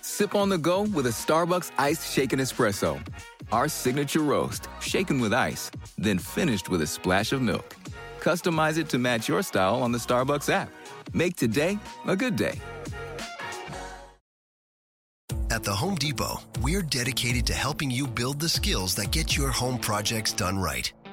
Sip on the go with a Starbucks iced shaken espresso. Our signature roast, shaken with ice, then finished with a splash of milk. Customize it to match your style on the Starbucks app. Make today a good day. At the Home Depot, we're dedicated to helping you build the skills that get your home projects done right.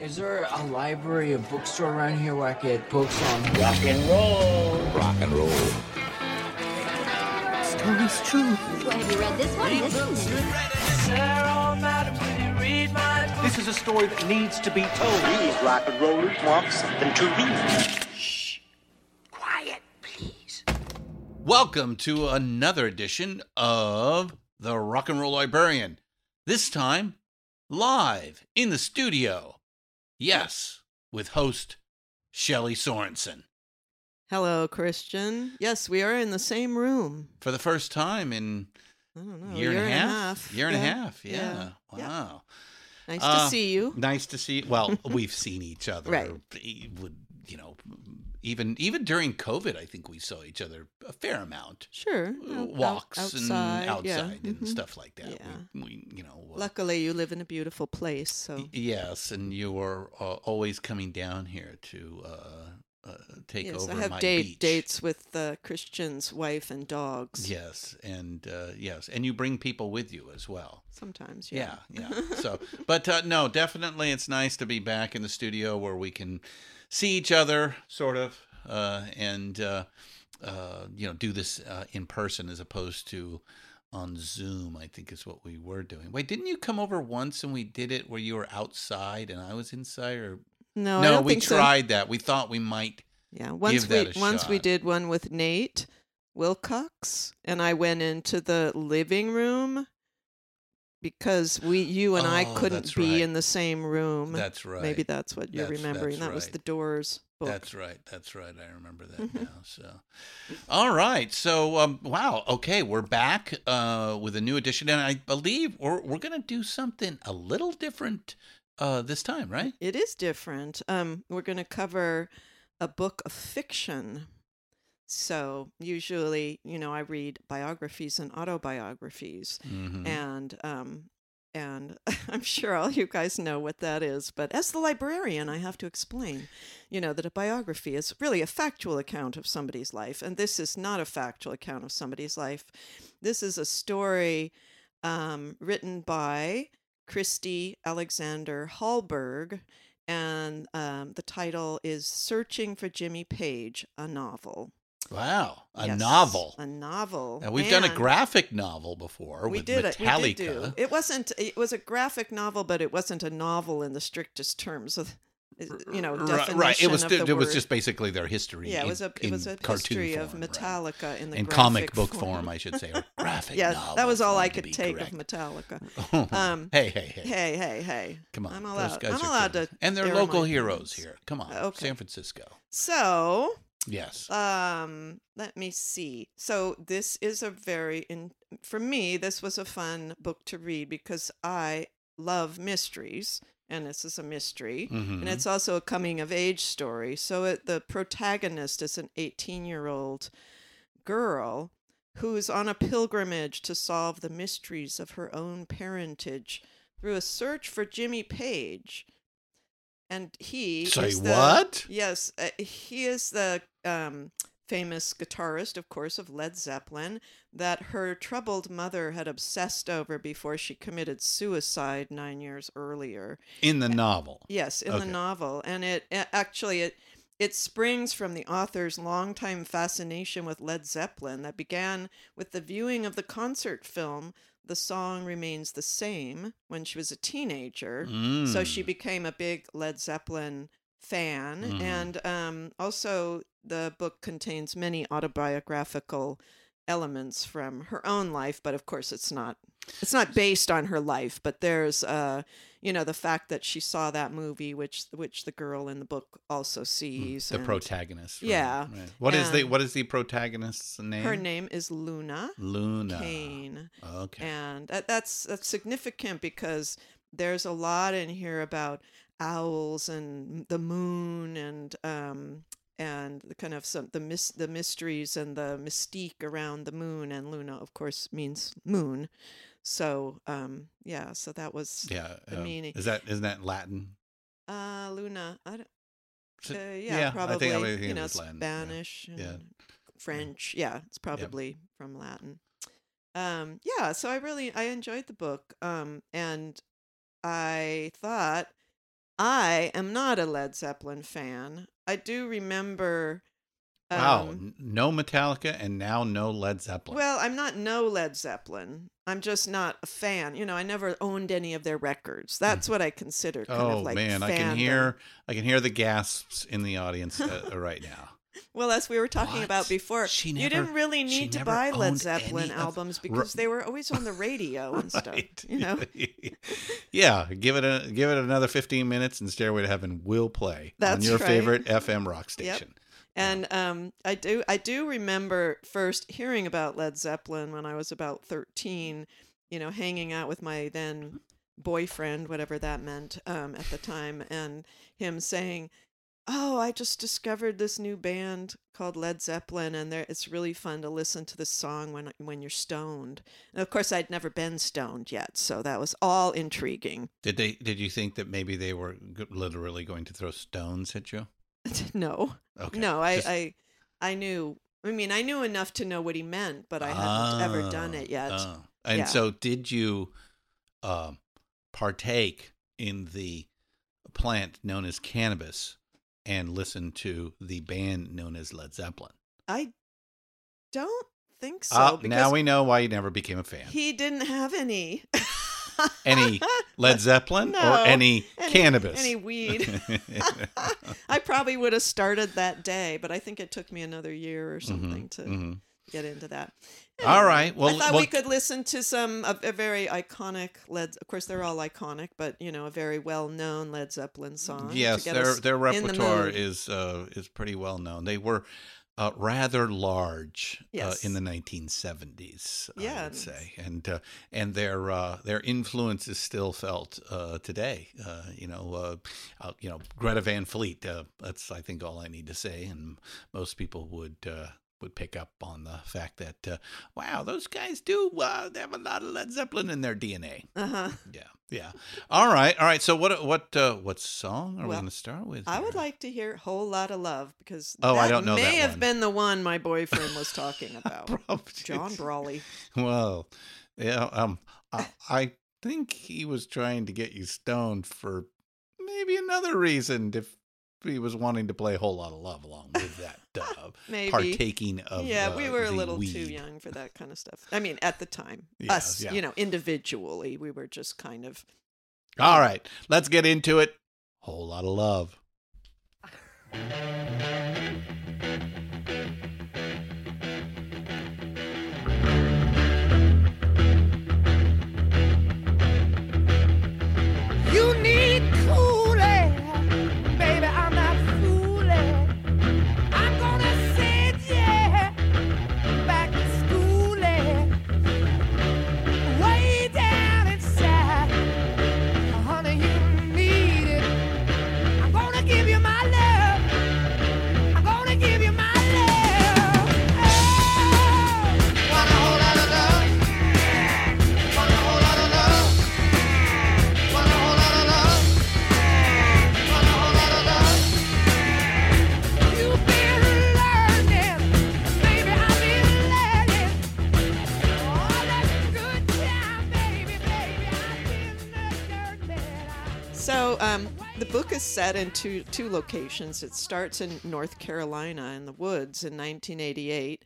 Is there a library, a bookstore around here where I could get books on rock and roll? Rock and roll. Story's true. Well, have you read this one? This one. This is a story that needs to be told. These rock and rollers want something to read. Shh. Quiet, please. Welcome to another edition of The Rock and Roll Librarian. This time, live in the studio. Yes, with host Shelley Sorensen. Hello, Christian. Yes, we are in the same room. For the first time in I don't know, year, year and, a half. half. Year and a half. Yeah. yeah, yeah. Wow. Nice Uh, to see you. Nice to see. you. Well, we've seen each other. Right. e- would- You know, even even during COVID, I think we saw each other a fair amount. Sure. Uh, out- Walks outside, and outside yeah, and mhm. stuff like that. Yeah. We, we you know. uh, Luckily, you live in a beautiful place, so Yes, and you are uh, always coming down here to uh, uh, take yes, over I have my date beach. dates with uh, Christian's wife and dogs. Yes, and uh, yes, and you bring people with you as well. Sometimes, Yeah, yeah. yeah. So, but uh, no, definitely, it's nice to be back in the studio where we can see each other, sort of, uh, and uh, uh, you know, do this uh, in person as opposed to on Zoom. I think is what we were doing. Wait, didn't you come over once and we did it where you were outside and I was inside, or No, I no? don't we think so. tried that. We thought we might. Yeah, once give we that a once we did one with Nate Wilcox, and I went into the living room because we you and I Oh, couldn't be right. in the same room. That's right. Maybe that's what you're That's- remembering. that's that was right. the Doors book. That's right. That's right. I remember that now. So, all right. So, um, wow. Okay, we're back uh, with a new edition, and I believe we're we're gonna do something a little different uh, this time, right? It is different. Um, we're going to cover a book of fiction. So usually, you know, I read biographies and autobiographies, Mhm. and um, and I'm sure all you guys know what that is. But as the librarian, I have to explain, you know, that a biography is really a factual account of somebody's life, and this is not a factual account of somebody's life. This is a story um, written by Christy Alexander Hallberg, and um, the title is "Searching for Jimmy Page," a novel. Wow, a Yes, novel. A novel. Now, we've done a graphic novel before we with did it. Metallica. We did do. It wasn't. It was a graphic novel, but it wasn't a novel in the strictest terms of, you know, Right, definition right. It was of the it was just basically their history. Yeah, it was a it was a cartoon history of form, right. Metallica in the in comic book form, I should say, or graphic yeah, novel. that was all I could take correct. of Metallica. Um, Hey, hey, hey. hey, hey, hey! Come on, I'm allowed. I'm allowed cool. to, and they're local heroes here. Come on, Okay. San Francisco. So Yes. Um, let me see. So this is a very in for me. This was a fun book to read because I love mysteries, and this is a mystery, Mhm. and it's also a coming of age story. So it, the protagonist is an 18 year old girl who's on a pilgrimage to solve the mysteries of her own parentage through a search for Jimmy Page. And he Say is the- what? Yes, uh, he is the um, famous guitarist, of course, of Led Zeppelin, that her troubled mother had obsessed over before she committed suicide nine years earlier. In the novel. Yes, in Okay. the novel, and it actually it it springs from the author's longtime fascination with Led Zeppelin that began with the viewing of the concert film. The song remains the same when she was a teenager, so she Mm. became a big Led Zeppelin fan, Mhm. and um, also the book contains many autobiographical elements from her own life but of course it's not it's not based on her life but there's uh you know the fact that she saw that movie which which the girl in the book also sees Mm, The and- protagonist. right, yeah right. What is the what is the protagonist's name? her name is luna Luna. Kane. Okay. and that, that's that's significant because there's a lot in here about owls and the moon and um and the kind of some the mis- the mysteries and the mystique around the moon and Luna of course means moon so um yeah so that was Yeah. the um, meaning Is that isn't that Latin? uh Luna I don't, uh, yeah, yeah, I probably think- I think you it know yeah, Spanish yeah. and French yeah it's probably from Latin um yeah so I really I enjoyed the book um and I thought I am not a Led Zeppelin fan I do remember wow. um, n- No Metallica and now no Led Zeppelin. well, I'm not no Led Zeppelin. I'm just not a fan. You know, I never owned any of their records. That's what I consider kind oh of like man, I can hear I can hear the gasps in the audience uh, right now. Well, as we were talking about before, She you didn't really need to buy Led Zeppelin albums because they were always on the radio and stuff. Right. You know, yeah, give it a give it another 15 minutes and Stairway to Heaven will play That's on your right. favorite FM rock Yep. station. And um, I do I do remember first hearing about Led Zeppelin when I was about thirteen. You know, hanging out with my then boyfriend, whatever that meant um, at the time, and him saying, "Oh, I just discovered this new band called Led Zeppelin, and it's really fun to listen to this song when when you're stoned." And of course, I'd never been stoned yet, so that was all intriguing. Did they did you think that maybe they were literally going to throw stones at you? no, Okay. no, I, just- I, I knew. I mean, I knew enough to know what he meant, but I hadn't ever done Oh, it yet. oh. And Yeah. so, did you uh, partake in the plant known as cannabis and listen to the band known as Led Zeppelin? I don't think so. Ah, now we know why you never became a fan. he didn't have any. Any Led Zeppelin No, or any, any- cannabis? any weed. I probably would have started that day, but I think it took me another year or something to mhm. get into that. All right. Well, I thought well- we could listen to some a, a very iconic Led. Of course, they're all iconic, but you know, a very well-known Led Zeppelin song. Yes, their their in the repertoire is uh, is pretty well known. They were uh, rather large Yes. uh, in the 1970s, I would say, and uh, and their uh, their influence is still felt uh, today. Uh, you know, uh, uh, you know, Greta Van Fleet. Uh, that's I think all I need to say, and most people would. Would pick up on the fact that uh, wow those guys do uh, they have a lot of Led Zeppelin in their DNA Uh-huh. yeah yeah all right all right so what what uh, what song are we going to start with I here? would like to hear "Whole Lot of Love" because Oh, I that don't know may have one. been the one my boyfriend was talking about. John Brawley. Well, yeah, um, I, I think he was trying to get you stoned for maybe another reason. If he was wanting to play a whole lot of love along with that, uh, Maybe partaking of yeah, we uh, were a little too young for that kind of stuff. I mean, at the time, Yeah, us, yeah. you know, individually, we were just kind of. All right, let's get into it. Whole lot of love. book is set in two two locations. It starts in North Carolina in the woods in 1988,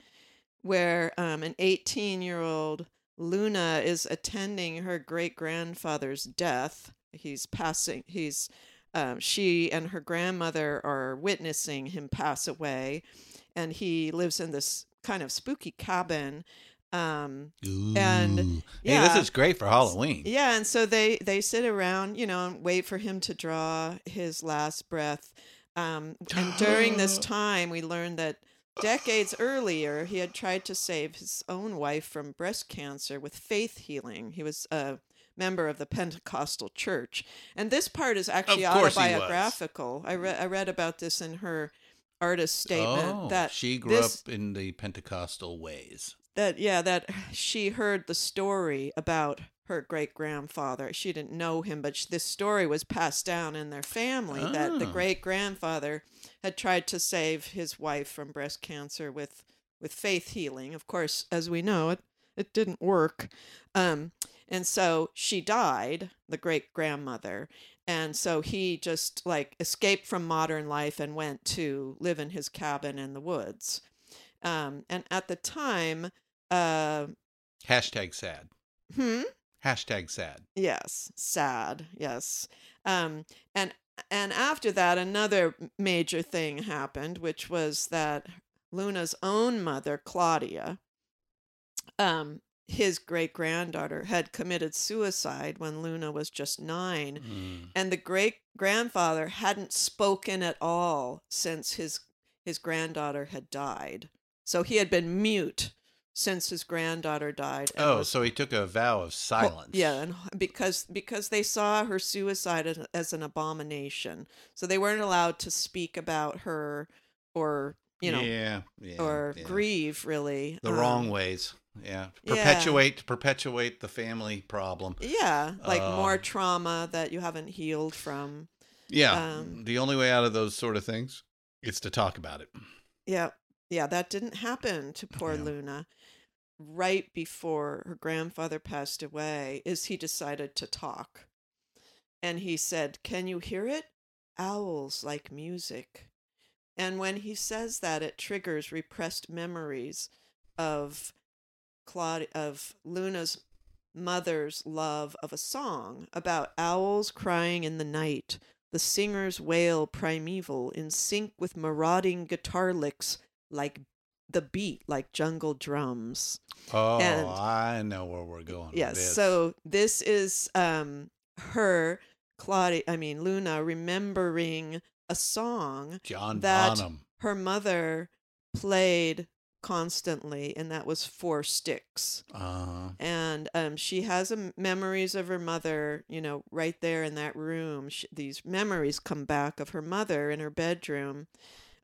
where um, an 18 year old Luna is attending her great grandfather's death. He's passing. He's um, she and her grandmother are witnessing him pass away, and he lives in this kind of spooky cabin. Um, and yeah, hey, this is great for Halloween. yeah, and so they they sit around, you know, and wait for him to draw his last breath. Um, and during this time, we learned that decades earlier, he had tried to save his own wife from breast cancer with faith healing. He was a member of the Pentecostal church, and this part is actually Of course he was. autobiographical. I read I read about this in her artist statement oh, that she grew this, up in the Pentecostal ways. That yeah that she heard the story about her great grandfather she didn't know him but sh- this story was passed down in their family that the Oh. great grandfather had tried to save his wife from breast cancer with with faith healing. Of course as we know it it didn't work. Um and so she died the great grandmother and so he just like escaped from modern life and went to live in his cabin in the woods. Um, and at the time, uh, Hashtag sad. hmm, Hashtag sad. yes, sad, yes, um, and and after that, another major thing happened, which was that Luna's own mother, Claudia, um, his great granddaughter, had committed suicide when Luna was just nine, Mm. and the great grandfather hadn't spoken at all since his his granddaughter had died. So he had been mute since his granddaughter died. and Oh, was so he took a vow of silence. yeah, and because because they saw her suicide as, as an abomination, so they weren't allowed to speak about her or you know yeah, yeah, or yeah. grieve really the um, wrong ways. Yeah, yeah. perpetuate perpetuate the family problem. Yeah, like more Um, trauma that you haven't healed from. Yeah, Um, the only way out of those sort of things is to talk about it. Yeah, yeah, that didn't happen to poor Yeah. Luna. Right before her grandfather passed away, is he decided to talk, and he said, "Can you hear it? Owls like music." And when he says that, it triggers repressed memories of Claudia, of Luna's mother's love of a song about owls crying in the night. The singers wail primeval in sync with marauding guitar licks like the beat like jungle drums. Oh, And- I know where we're going. Yes. this. So this is um her Claudia I mean Luna remembering a song John that Bonham. her mother played constantly and that was Four Sticks. Uh, And um, she has um, memories of her mother, you know, right there in that room. Sh these memories come back of her mother in her bedroom.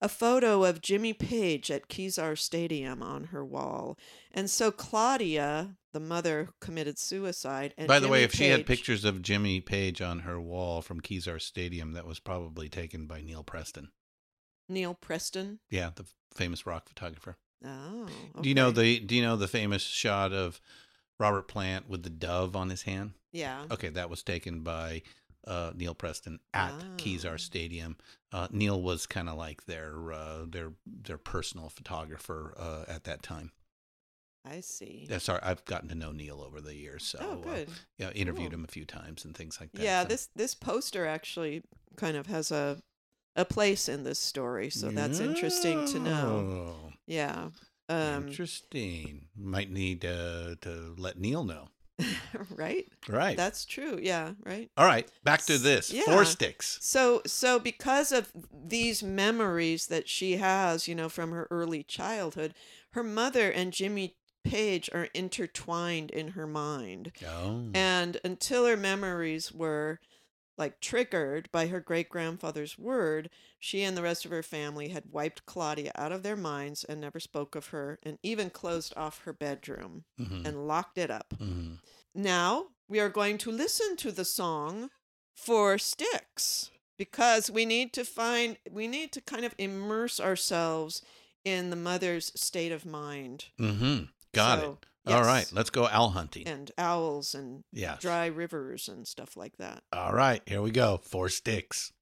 A photo of Jimmy Page at Kezar Stadium on her wall. And so Claudia, the mother who committed suicide, and by the way, if she had pictures of Jimmy Page on her wall from Kezar Stadium, that was probably taken by Neil Preston. Neil Preston. Yeah, the famous rock photographer. Oh. Do you know the Do you know the famous shot of Robert Plant with the dove on his hand? Yeah. Okay, that was taken by uh, Neil Preston at Oh. Kezar Stadium. Uh, Neil was kind of like their uh, their their personal photographer uh, at that time. I see. Yeah, sorry, I've gotten to know Neil over the years. So, Oh, good. Uh, yeah, interviewed Cool. him a few times and things like that. Yeah, so- this this poster actually kind of has a a place in this story, so that's interesting to know. Yeah. Um, Interesting. Might need uh, to let Neil know. right? Right. That's true. Yeah, right. All right. Back to this. Yeah. Four sticks. So so because of these memories that she has, you know, from her early childhood, her mother and Jimmy Page are intertwined in her mind. Oh. And until her memories were like triggered by her great grandfather's word, she and the rest of her family had wiped Claudia out of their minds and never spoke of her, and even closed off her bedroom Mhm. and locked it up. Mhm. Now we are going to listen to the song Four Sticks because we need to find, we need to kind of immerse ourselves in the mother's state of mind. Mm-hmm. Got So, it. All right, let's go owl hunting. and owls and Yes. dry rivers and stuff like that. All right, here we go. Four sticks.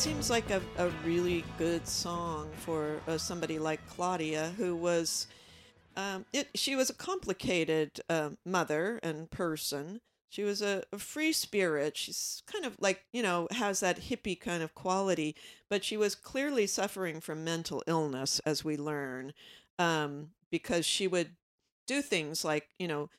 Seems like a, a really good song for uh, somebody like Claudia, who was. Um, it, she was a complicated uh, mother and person. She was a, a free spirit. She's kind of like, you know, has that hippie kind of quality, but she was clearly suffering from mental illness, as we learn, um, because she would do things like, you know,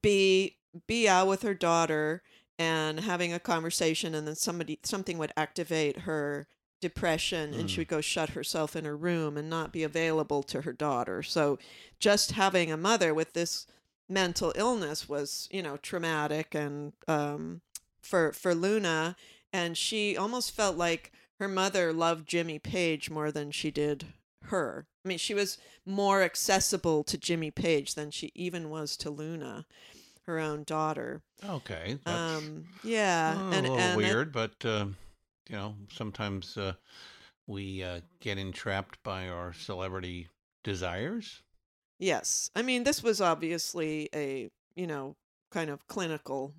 be be out with her daughter and having a conversation and then somebody something would activate her depression and she Mm. would go shut herself in her room and not be available to her daughter so just having a mother with this mental illness was you know traumatic and um for for Luna and she almost felt like her mother loved Jimmy Page more than she did her. I mean, she was more accessible to Jimmy Page than she even was to Luna, her own daughter. Okay, that's Um, yeah, and a little and it- weird, but uh, you know, sometimes uh, we uh, get entrapped by our celebrity desires. Yes. I mean, this was obviously a, you know, kind of clinical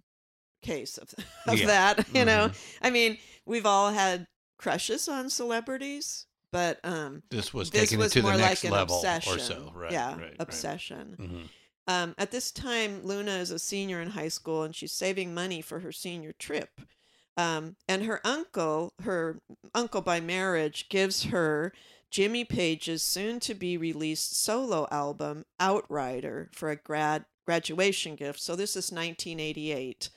case of, of Yeah. that, you know. Mhm. I mean, we've all had crushes on celebrities, but um This was this taking it was to the more next like an level or obsession. so. Right, Yeah, right, right. obsession. Um, at this time, Luna is a senior in high school and she's saving money for her senior trip. Um, and her uncle, her uncle by marriage, gives her Jimmy Page's soon to be released solo album, Outrider, for a grad graduation gift. So this is 1988.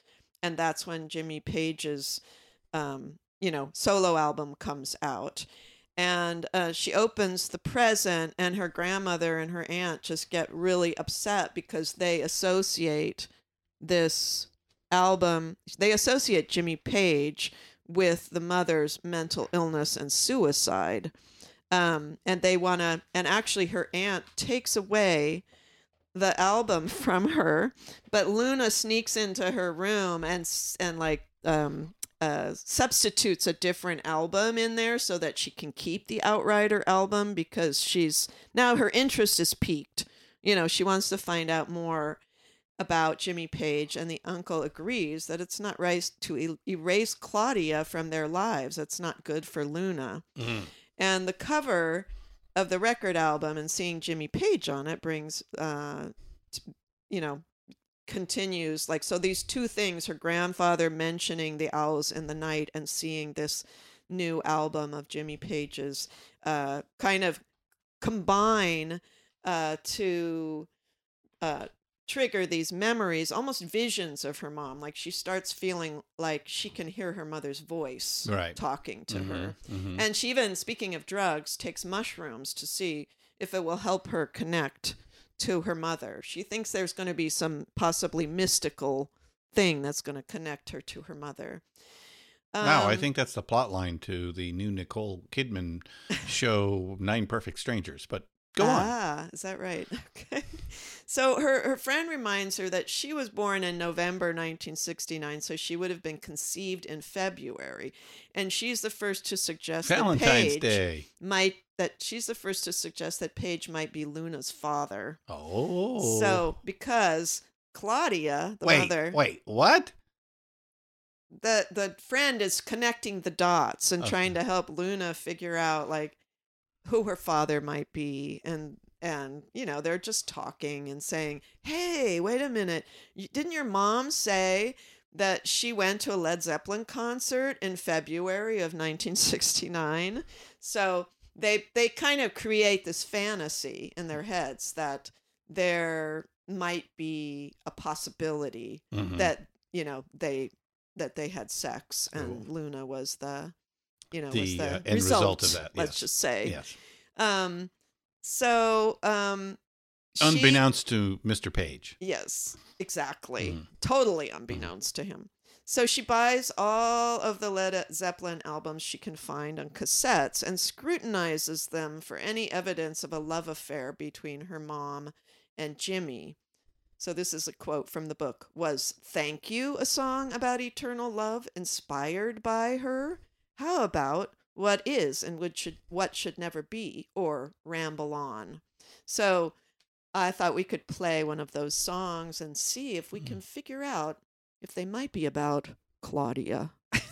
And that's when Jimmy Page's, um, you know, solo album comes out and uh, she opens the present and her grandmother and her aunt just get really upset because they associate this album they associate jimmy page with the mother's mental illness and suicide. Um, and they want to and actually her aunt takes away the album from her but luna sneaks into her room and and like um uh, substitutes a different album in there so that she can keep the Outrider album because she's now her interest is peaked. You know, she wants to find out more about Jimmy Page, and the uncle agrees that it's not right to erase Claudia from their lives. That's not good for Luna. Mhm. And the cover of the record album and seeing Jimmy Page on it brings, uh, t- you know, continues like so these two things her grandfather mentioning the owls in the night and seeing this new album of jimmy page's uh, kind of combine uh, to uh, trigger these memories almost visions of her mom like she starts feeling like she can hear her mother's voice Right. talking to her Mhm, mhm. and she even speaking of drugs takes mushrooms to see if it will help her connect to her mother. She thinks there's going to be some possibly mystical thing that's going to connect her to her mother. wow, I Um, think that's the plot line to the new Nicole Kidman show, Nine Perfect Strangers. But go on. Ah, is that right? Okay. So her her friend reminds her that she was born in November 1969, so she would have been conceived in February, and she's the first to suggest Valentine's Day. might that she's the first to suggest that Page might be Luna's father. Oh. So because Claudia, the wait, mother, wait, what? the the friend is connecting the dots and trying to help Luna figure out like who her father might be and and you know they're just talking and saying hey wait a minute didn't your mom say that she went to a led zeppelin concert in february of 1969 so they they kind of create this fantasy in their heads that there might be a possibility Mhm. that you know they that they had sex and luna was the you know was The, the uh, end result of that, let's just say Yes. um so um she- Unbeknownst to Mr. Page. yes exactly Mhm. totally unbeknownst to him so she buys all of the led zeppelin albums she can find on cassettes and scrutinizes them for any evidence of a love affair between her mom and jimmy. So this is a quote from the book. Was thank you a song about eternal love inspired by her? How about what is and what should what should never be or ramble on so i thought we could play one of those songs and see if we can hmm. figure out if they might be about claudia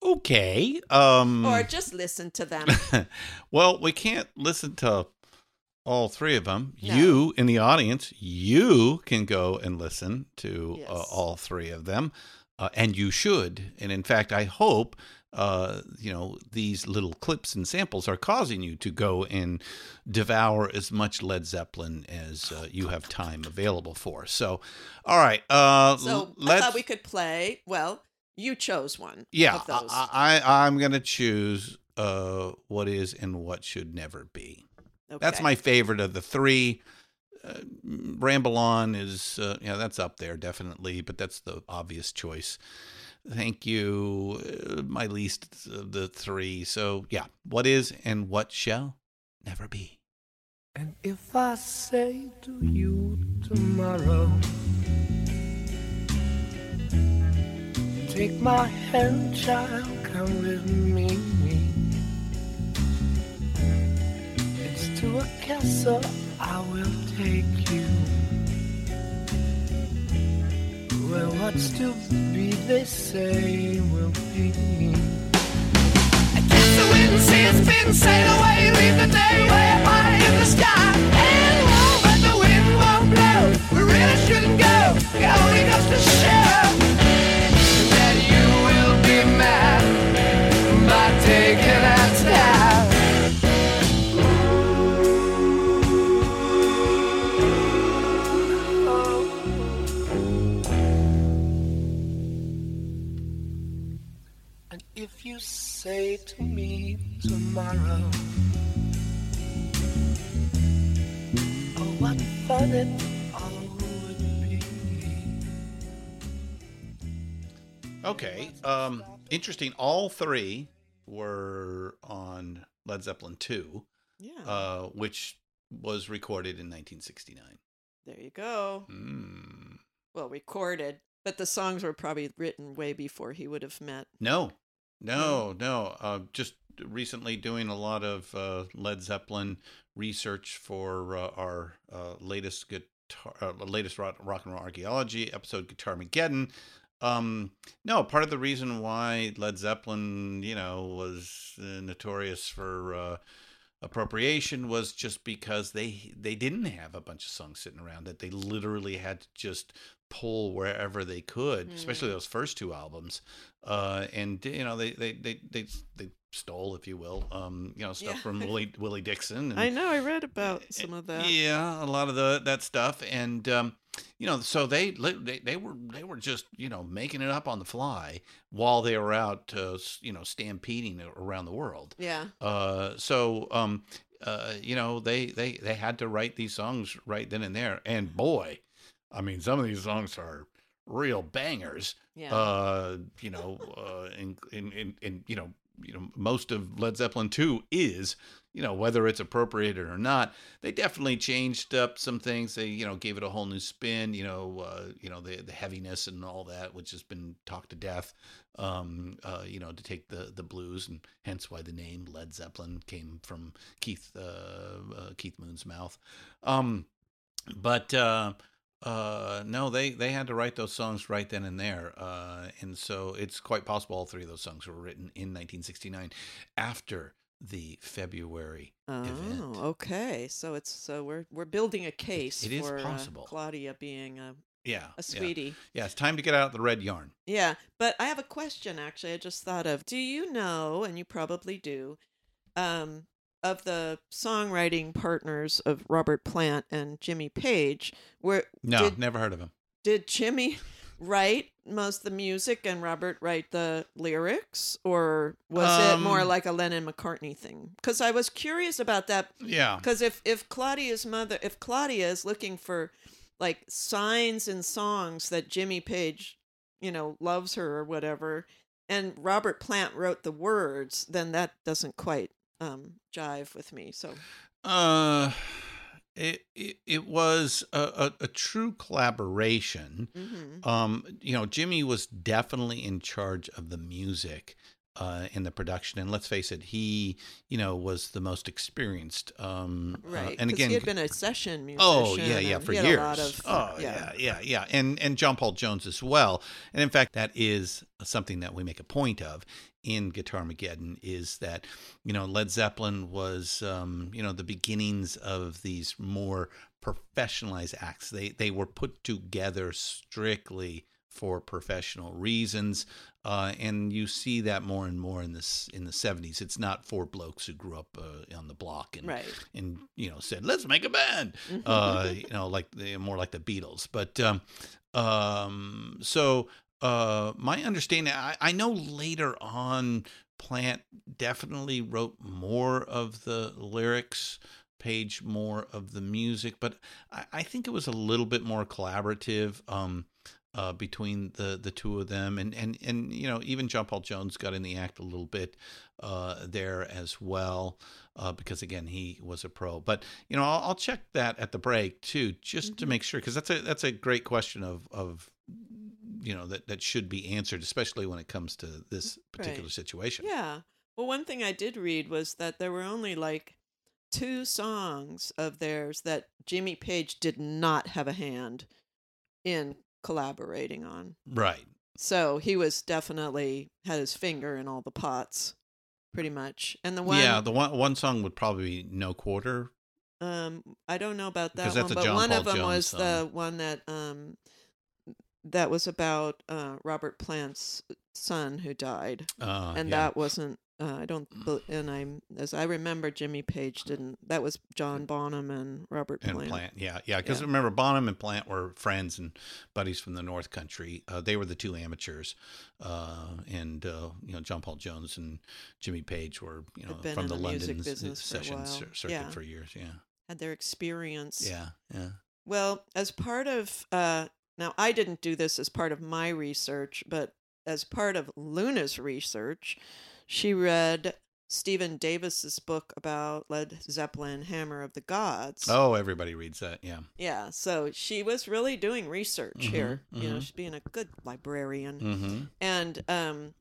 Okay. Um or just listen to them well, we can't listen to all three of them. No. You in the audience, you can go and listen to uh, all three of them, uh, and you should. And in fact, I hope uh, you know these little clips and samples are causing you to go and devour as much Led Zeppelin as uh, you have time available for. So, all right. Uh, so i let's. thought we could play well you chose one yeah, of those I, I I'm gonna choose uh, what is and what should never be. Okay. That's my favorite of the three. Uh, Ramble on is, uh, yeah, that's up there definitely, but that's the obvious choice. Thank you. Uh, my least of the three. So, yeah, what is and what shall never be. And if I say to you tomorrow, take my hand, child, come with me. It's to a castle I will take you. Where what's to be, they say, will be. Kiss the wind its spin, sail away, leave the day way up high in the sky. And won't, but the wind won't blow. We really shouldn't go. It only goes to show say to me tomorrow, oh, what fun it all would be. Okay. Um, interesting. All three were on Led Zeppelin 2, yeah uh, which was recorded in 1969. there you go Mm. well recorded but the songs were probably written way before he would have met No, no, no. Uh, just recently doing a lot of uh, Led Zeppelin research for uh, our uh, latest guitar, uh, latest rock, rock and roll archaeology episode, Guitar Mageddon. Um, no, part of the reason why Led Zeppelin, you know, was uh, notorious for appropriation was just because they they didn't have a bunch of songs sitting around that they literally had to just pull wherever they could, especially those first two albums. Uh, and you know they they they they, they stole, if you will, um, you know stuff Yeah. from Willie Willie Dixon. And, i know i read about some of that yeah, a lot of the that stuff, and um, you know, so they they they were they were just you know making it up on the fly while they were out, uh, you know, stampeding around the world. yeah Uh, so um, uh, you know, they they they had to write these songs right then and there, and boy, I mean, some of these songs are real bangers. Yeah. Uh, you know, uh, in, in in in you know, you know, most of Led Zeppelin two is you know whether it's appropriated or not. They definitely changed up some things. They you know gave it a whole new spin. You know, uh, you know the the heaviness and all that, which has been talked to death. Um, uh, you know, to take the the blues, and hence why the name Led Zeppelin came from Keith uh, uh, Keith Moon's mouth. Um, but uh, Uh, no, they they had to write those songs right then and there, uh, and so it's quite possible all three of those songs were written in 1969 after the February event. Oh, okay. So it's so we're we're building a case It is for uh, possible. Claudia being a Yeah, a yeah. sweetie. Yeah, it's time to get out the red yarn. Yeah, but I have a question actually. I just thought of. Do you know, and you probably do, um, of the songwriting partners of Robert Plant and Jimmy Page? Where No, did, never heard of him. did Jimmy write most of the music and Robert write the lyrics, or was it more Um, like a Lennon McCartney thing? Because I was curious about that. Yeah. Because if if Claudia's mother, if Claudia is looking for like signs in songs that Jimmy Page, you know, loves her or whatever, and Robert Plant wrote the words, then that doesn't quite um, jive with me. So Uh, it it, it was a, a, a true collaboration. Mhm. Um, you know, Jimmy was definitely in charge of the music. Uh, in the production, and let's face it, he, you know, was the most experienced. Um, uh, right, and 'cause again, he had been a session musician. Oh yeah, yeah, for years. A lot of, oh yeah. yeah, yeah, and and John Paul Jones as well. And in fact, that is something that we make a point of in Guitar Mageddon is that you know Led Zeppelin was um, you know the beginnings of these more professionalized acts. They they were put together strictly for professional reasons, uh, and you see that more and more in this in the seventies. It's not four blokes who grew up uh, on the block and Right. and you know said let's make a band uh you know like the more like the beatles but um um so uh my understanding i, I know later on plant definitely wrote more of the lyrics page more of the music but i, I think it was a little bit more collaborative um uh, between the the two of them, and and and you know even John Paul Jones got in the act a little bit uh, there as well, uh, because again he was a pro. But you know I'll, I'll check that at the break too, just to make sure, because that's a that's a great question of of you know that that should be answered, especially when it comes to this particular Right. situation. Yeah. Well, one thing I did read was that there were only like two songs of theirs that Jimmy Page did not have a hand in collaborating on. Right. So he was definitely had his finger in all the pots, pretty much. And the one, yeah, the one one song would probably be No Quarter. um, I don't know about that one, but John one Paul of them Jones was song. the one that um, that was about uh, Robert Plant's son who died, Uh, and yeah. that wasn't. Uh, I don't, and I'm as I remember, Jimmy Page didn't. That was John Bonham and Robert and Plant. Plant. Yeah, yeah. Because Yeah. remember, Bonham and Plant were friends and buddies from the North Country. Uh, they were the two amateurs, uh, and uh, you know John Paul Jones and Jimmy Page were you know from the, the London music s- business for session circuit Yeah. for years. Yeah, Had their experience. yeah, yeah. Well, as part of uh, now, I didn't do this as part of my research, but as part of Luna's research, she read Stephen Davis's book about Led Zeppelin, Hammer of the Gods. Oh, everybody reads that. Yeah. Yeah, so she was really doing research here. You know, mhm. she's being a good librarian. Mm-hmm. And um,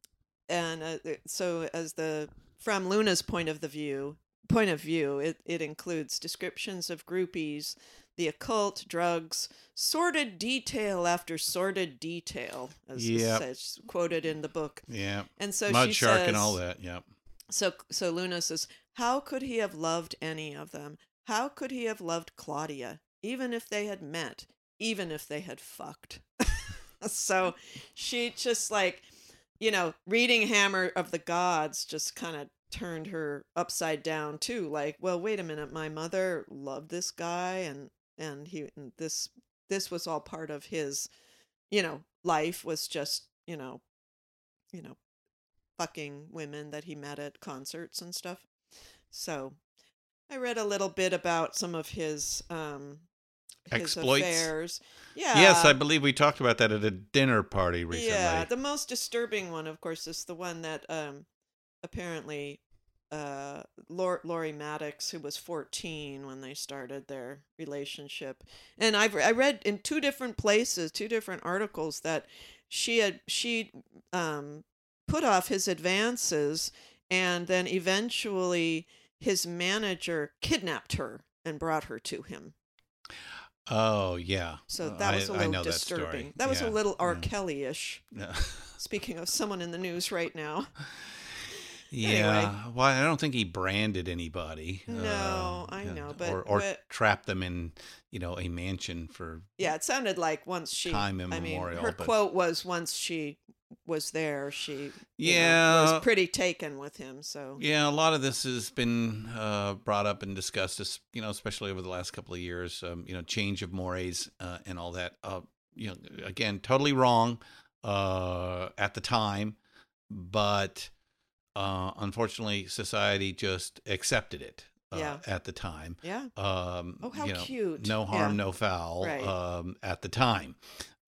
and uh, so as the from Luna's point of the view point of view, it it includes descriptions of groupies, the occult, drugs, sordid detail after sordid detail, as Yep. says- quoted in the book. Yeah. And so Mud she Shark says, and all that. Yep. So so Luna says, "How could he have loved any of them? How could he have loved Claudia, even if they had met, even if they had fucked?" so she just like, you know, reading Hammer of the Gods just kind of turned her upside down too. Like, well, wait a minute, my mother loved this guy, and and he and this this was all part of his, you know, life was just you know, you know, fucking women that he met at concerts and stuff. So I read a little bit about some of his um his Exploits? affairs. Yeah. Yes, I believe we talked about that at a dinner party recently. Yeah, the most disturbing one, of course, is the one that um, apparently uh, Lor- Laurie Maddox, who was 14 when they started their relationship, and I've I read in two different places, two different articles that she had she um, put off his advances, and then eventually his manager kidnapped her and brought her to him. Oh yeah. So that was a little that story. disturbing. That, was a little R. yeah. Kelly-ish. Yeah. Speaking of someone in the news right now. Yeah. Well, I don't think he branded anybody. No, uh, I know, but- or, or but- trapped them in, you know, a mansion for. Yeah, it sounded like once she. Time I mean, immemorial, her but- quote was once she was there, she you know, Yeah. was pretty taken with him. So Yeah, a lot of this has been uh, brought up and discussed, as- you know, especially over the last couple of years. Um, you know, change of mores uh, and all that. Uh, you know, again, totally wrong uh, at the time, but uh, unfortunately, society just accepted it. Uh, Yeah. At the time. Yeah. Um, Oh, how you know, cute. No harm, Yeah. no foul. Right. Um, at the time,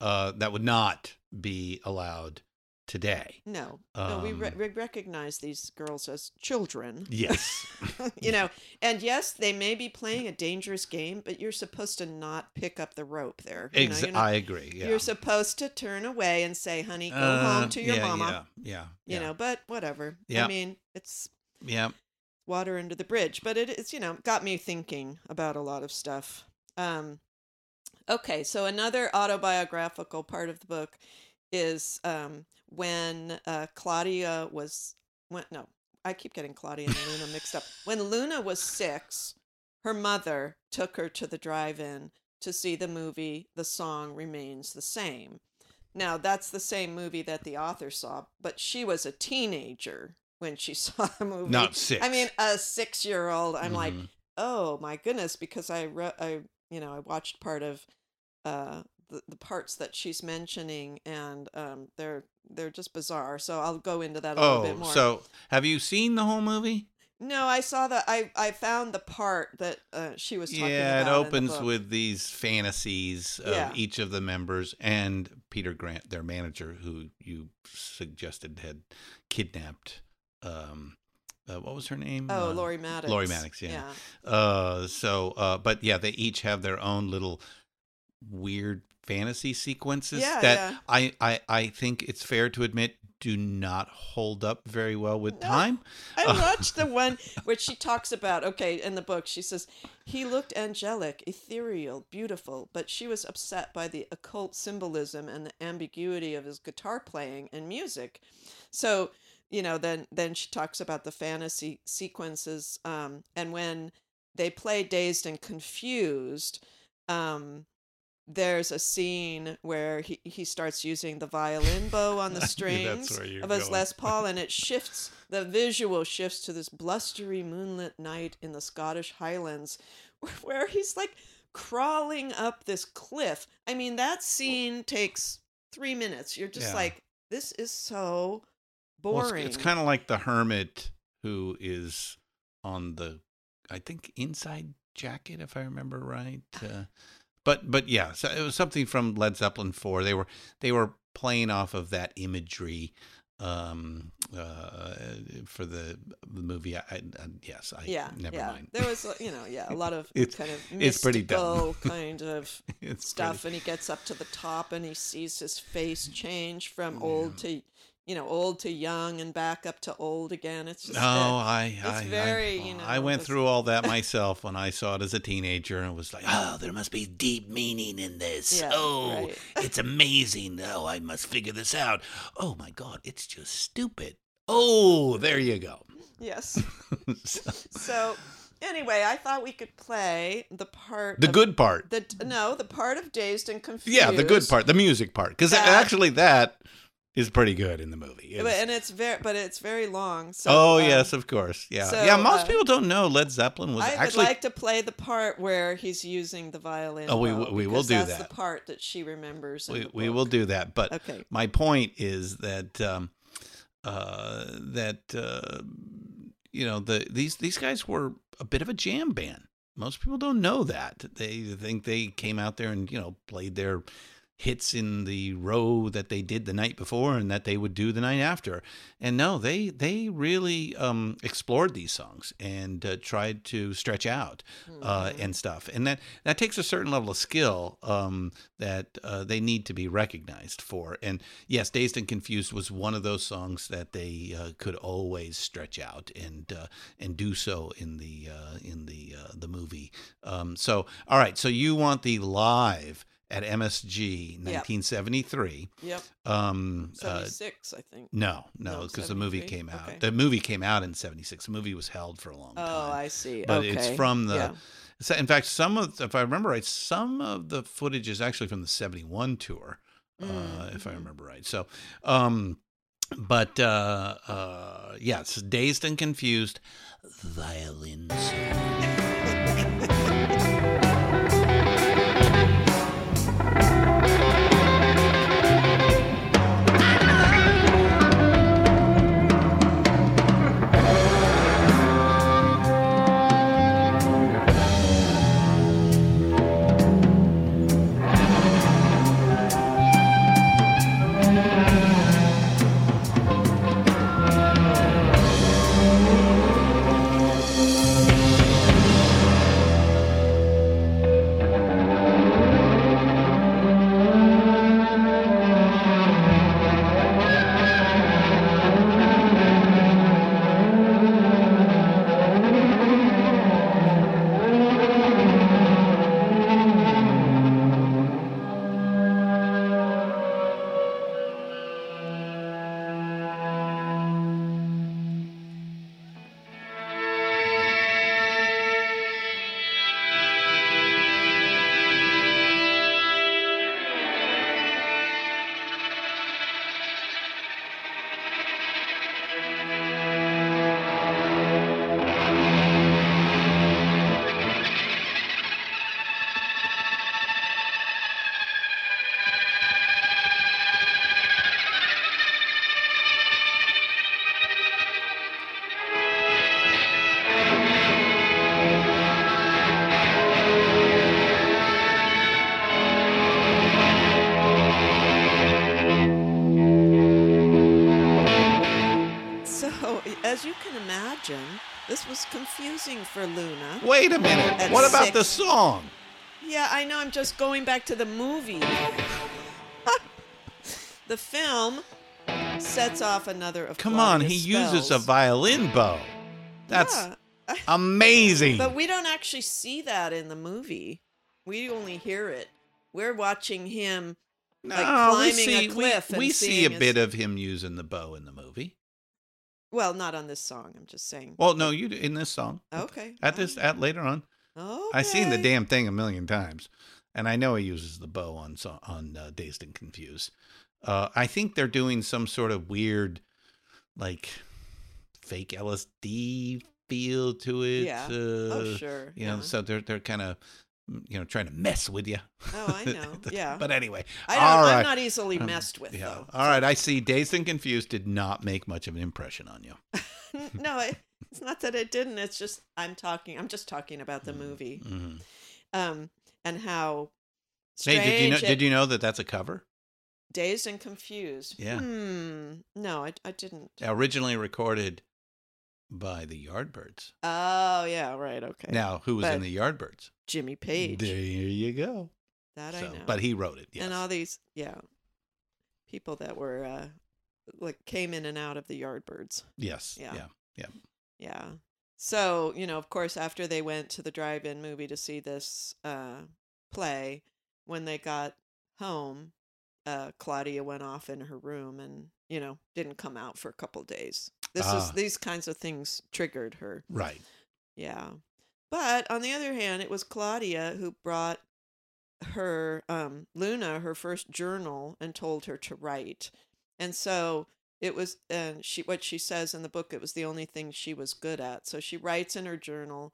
uh, that would not be allowed today. no, no, we, re- Um, we recognize these girls as children. Yes. you know, and yes, they may be playing a dangerous game, but you're supposed to not pick up the rope there. You Ex- you're not- I agree. Yeah. You're supposed to turn away and say, "Honey, go Uh, home to your yeah, mama." Yeah, yeah, You yeah. know, but whatever. Yeah. I mean, it's yeah. water under the bridge, but it is, you know, got me thinking about a lot of stuff. Um, okay, so another autobiographical part of the book is um, when uh, Claudia was, when, no, I keep getting Claudia and Luna mixed up. When Luna was six, her mother took her to the drive-in to see the movie The Song Remains the Same. Now, that's the same movie that the author saw, but she was a teenager when she saw the movie. Not six. I mean, a six-year-old. I'm like, Mhm. oh my goodness, because I re- I you know I watched part of uh the, the parts that she's mentioning, and um they're they're just bizarre. So I'll go into that a little bit Oh, more. so have you seen the whole movie? no, I saw that. I I found the part that uh, she was talking about. Yeah, it about. in the opens book. with these fantasies of Yeah. each of the members and Peter Grant, their manager, who you suggested had kidnapped. Um, uh, what was her name? Oh, Uh, Laurie Maddox. Laurie Maddox. Yeah. Uh, so, uh, but yeah, they each have their own little weird fantasy sequences Yeah, that yeah. I, I I think it's fair to admit do not hold up very well with time. I watched the one where she talks about okay in the book she says he looked angelic, ethereal, beautiful, but she was upset by the occult symbolism and the ambiguity of his guitar playing and music. So, you know, then then she talks about the fantasy sequences um and when they play dazed and confused um there's a scene where he, he starts using the violin bow on the strings that's where you're of his going. Les Paul, and it shifts. The visual shifts to this blustery moonlit night in the Scottish Highlands, where he's like crawling up this cliff. I mean, that scene takes three minutes. You're just Yeah. like, this is so Well, boring. it's, kind of like the hermit who is on the, I think, inside jacket, if I remember right. Uh, but but yeah, so it was something from Led Zeppelin four. They were they were playing off of that imagery um uh for the the movie i, I yes i yeah, never yeah. mind There was, uh, you know, yeah, a lot of It's- kind of it's pretty dumb. mystical kind of stuff, pretty- and he gets up to the top and he sees his face change from old to, you know, old to young and back up to old again. It's just, no uh, i it's I, very, I, you know, i went this- through all that myself when i saw it as a teenager and it was like oh there must be deep meaning in this Yeah, oh right. it's amazing oh i must figure this out oh my god it's just stupid oh there you go Yes. so anyway, I thought we could play the part. The of- good part. The no, the part of dazed and confused. yeah the good part the music part because actually that is pretty good in the movie But, and it's very, but it's very long. So, oh um, yes of course yeah so, yeah most uh, people don't know led zeppelin was I actually would like to play the part where he's using the violin. Oh, we we will do that's that. the part that she remembers. in we, we will do that but Okay. my point is that um uh that uh you know the these these guys were a bit of a jam band most people don't know that they think they came out there and you know played their hits in the row that they did the night before and that they would do the night after. And no, they they really um, explored these songs and uh, tried to stretch out uh, and stuff. And that that takes a certain level of skill um, that uh, they need to be recognized for. And yes, Dazed and Confused was one of those songs that they uh, could always stretch out and uh, and do so in the uh, in the uh, the movie. Um, so all right, so you want the live at MSG 1973. Yep. Um, uh, 76, I think. no, no, No, because the movie came out. Okay. The movie came out in '76. The movie was held for a long time. Oh, I see. But it's from the. Yeah. so In fact, some of, if I remember right, some of the footage is actually from the '71 tour, uh, Mm-hmm. if I remember right. So, um, but uh, uh, yes, dazed and confused, violins. At What about the song? Yeah, I know. I'm just going back to the movie. the film sets off another of Come on, he Claudia's uses a violin bow. That's Yeah. amazing. But we don't actually see that in the movie. We only hear it. We're watching him like No, climbing we see, a cliff. We, and we see seeing a his- bit of him using the bow in the movie. Well, not on this song. I'm just saying. Well, no, you do- in this song. Okay. At this, at later on. Okay. I've seen the damn thing a million times, and I know he uses the bow on on uh, Dazed and Confused. Uh, I think they're doing some sort of weird, like, fake LSD feel to it. Yeah. Uh, Oh, sure, You know, so they're they're kind of, you know, trying to mess with you. Oh, I know. Yeah. but anyway, I don't, all I'm right. not easily Um, messed with, yeah. though. All right, I see. Dazed and Confused did not make much of an impression on you. no, it, it's not that it didn't. It's just I'm talking. I'm just talking about the movie, Mhm. um, and how. Hey, did you know? Did you know that that's a cover? Dazed and confused. Yeah. Hmm. No, I, I didn't. Originally recorded by the Yardbirds. Oh yeah. Right. Okay. Now, who was in the Yardbirds? Jimmy Page. There you go. That I know. But he wrote it. Yes. And all these, yeah, people that were uh, like came in and out of the Yardbirds. yes. Yeah. Yeah. Yeah. Yeah. So, you know, of course, after they went to the drive in movie to see this uh, play, when they got home, uh, Claudia went off in her room and, you know, didn't come out for a couple days. This is Ah. these kinds of things triggered her. Right. Yeah. But on the other hand, it was Claudia who brought her um Luna her first journal and told her to write. And so it was and she what she says in the book it was the only thing she was good at. So she writes in her journal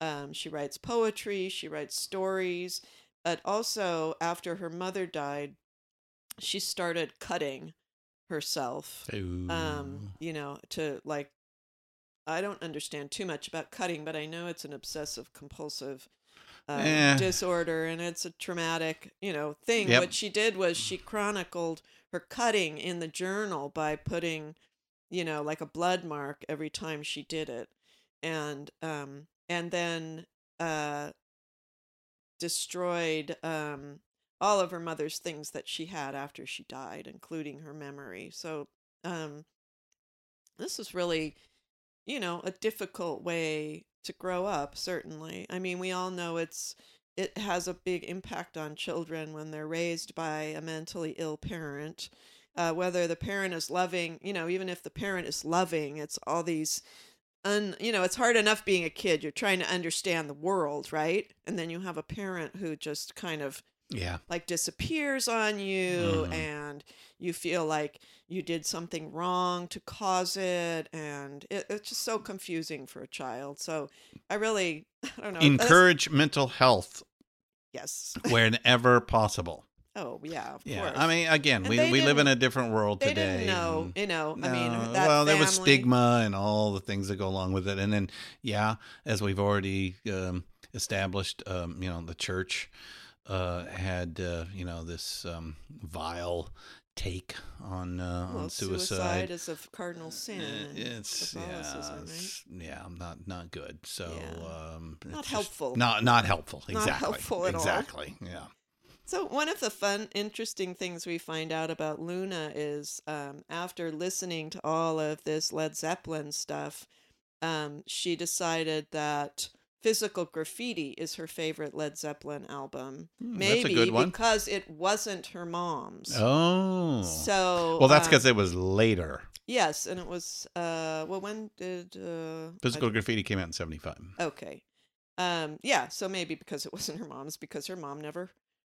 um she writes poetry, she writes stories, but also after her mother died she started cutting herself um you know to like I don't understand too much about cutting, but I know it's an obsessive compulsive Eh. disorder, and it's a traumatic, you know, thing. Yep. What she did was she chronicled her cutting in the journal by putting, you know, like a blood mark every time she did it, and um, and then uh, destroyed um all of her mother's things that she had after she died, including her memory. So um, this is really, you know, a difficult way to grow up. Certainly, I mean, we all know it's it has a big impact on children when they're raised by a mentally ill parent. Uh, whether the parent is loving, you know, even if the parent is loving, it's all these un, you know, it's hard enough being a kid. You're trying to understand the world, right? And then you have a parent who just kind of Yeah. like disappears on you Mhm. and you feel like you did something wrong to cause it and it, it's just so confusing for a child so i really i don't know that's- Encourage mental health yes whenever possible. oh yeah of Yeah, course I mean, again, And we, we live in a different world they today. and- you know i mean well, there was stigma and all the things that go along with it, and then yeah, as we've already um, established, um, you know, the church uh, had uh, you know this um, vile take on uh, well, on suicide suicide. is a cardinal sin Uh, it's yeah, right? it's- yeah, not not good. So um, Not helpful. Not not helpful. Exactly. Not Exactly. helpful at all. exactly. Yeah. So one of the fun, interesting things we find out about Luna is um, after listening to all of this Led Zeppelin stuff, um, she decided that Physical Graffiti is her favorite Led Zeppelin album. A Maybe because it wasn't her mom's. Oh. So well, that's um, because it was later. yes, and it was uh, well, when did uh, Physical graffiti came out in '75. Okay. Um, yeah, so maybe because it wasn't her mom's, because her mom never.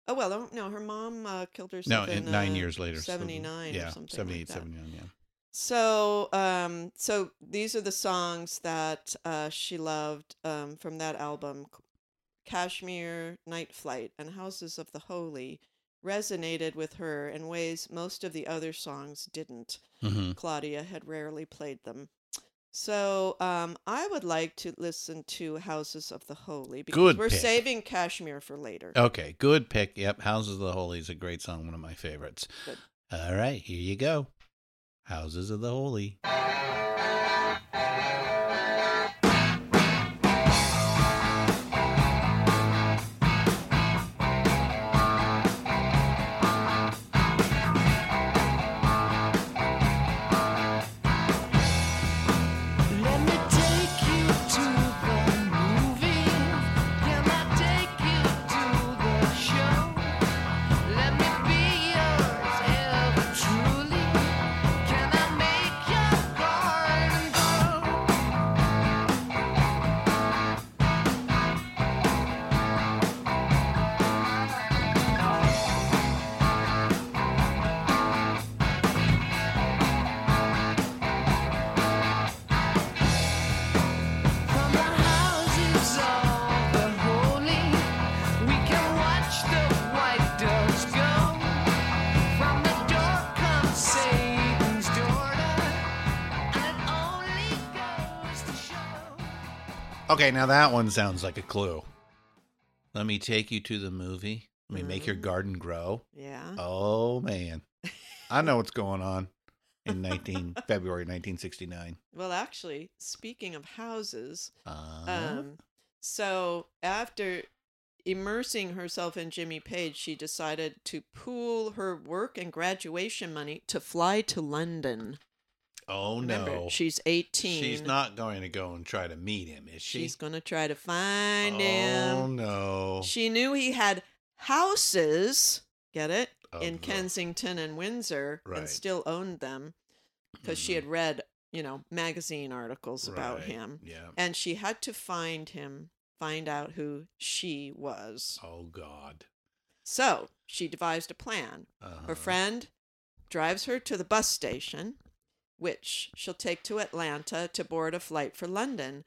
Oh well, no, no, her mom uh, killed herself in, in nine uh, years later. so- seventy nine yeah, or something. 78, like 79, yeah. So, um, so these are the songs that uh, she loved um, from that album. Kashmir, Night Flight, and Houses of the Holy resonated with her in ways most of the other songs didn't. Mhm. Claudia had rarely played them. So um, I would like to listen to Houses of the Holy because Good we're pick. saving Kashmir for later. Okay, good pick. Yep, Houses of the Holy is a great song, one of my favorites. Good. All right, here you go. Houses of the Holy. Okay, now that one sounds like a clue. Let me take you to the movie. Let me make your garden grow. Yeah. Oh man, I know what's going on in 19 February 1969. Well, actually, speaking of houses, Uh, um, so after immersing herself in Jimmy Page, she decided to pool her work and graduation money to fly to London. Oh Remember, no, she's 18. She's not going to go and try to meet him, is she? She's going to try to find oh him. Oh no. She knew he had houses, get it, Of in Kensington and Windsor and still owned them because she had read, you know, magazine articles about Right, him. yeah. And she had to find him, find out who she was. Oh God. So she devised a plan. Uh-huh. Her friend drives her to the bus station, which she'll take to Atlanta to board a flight for London.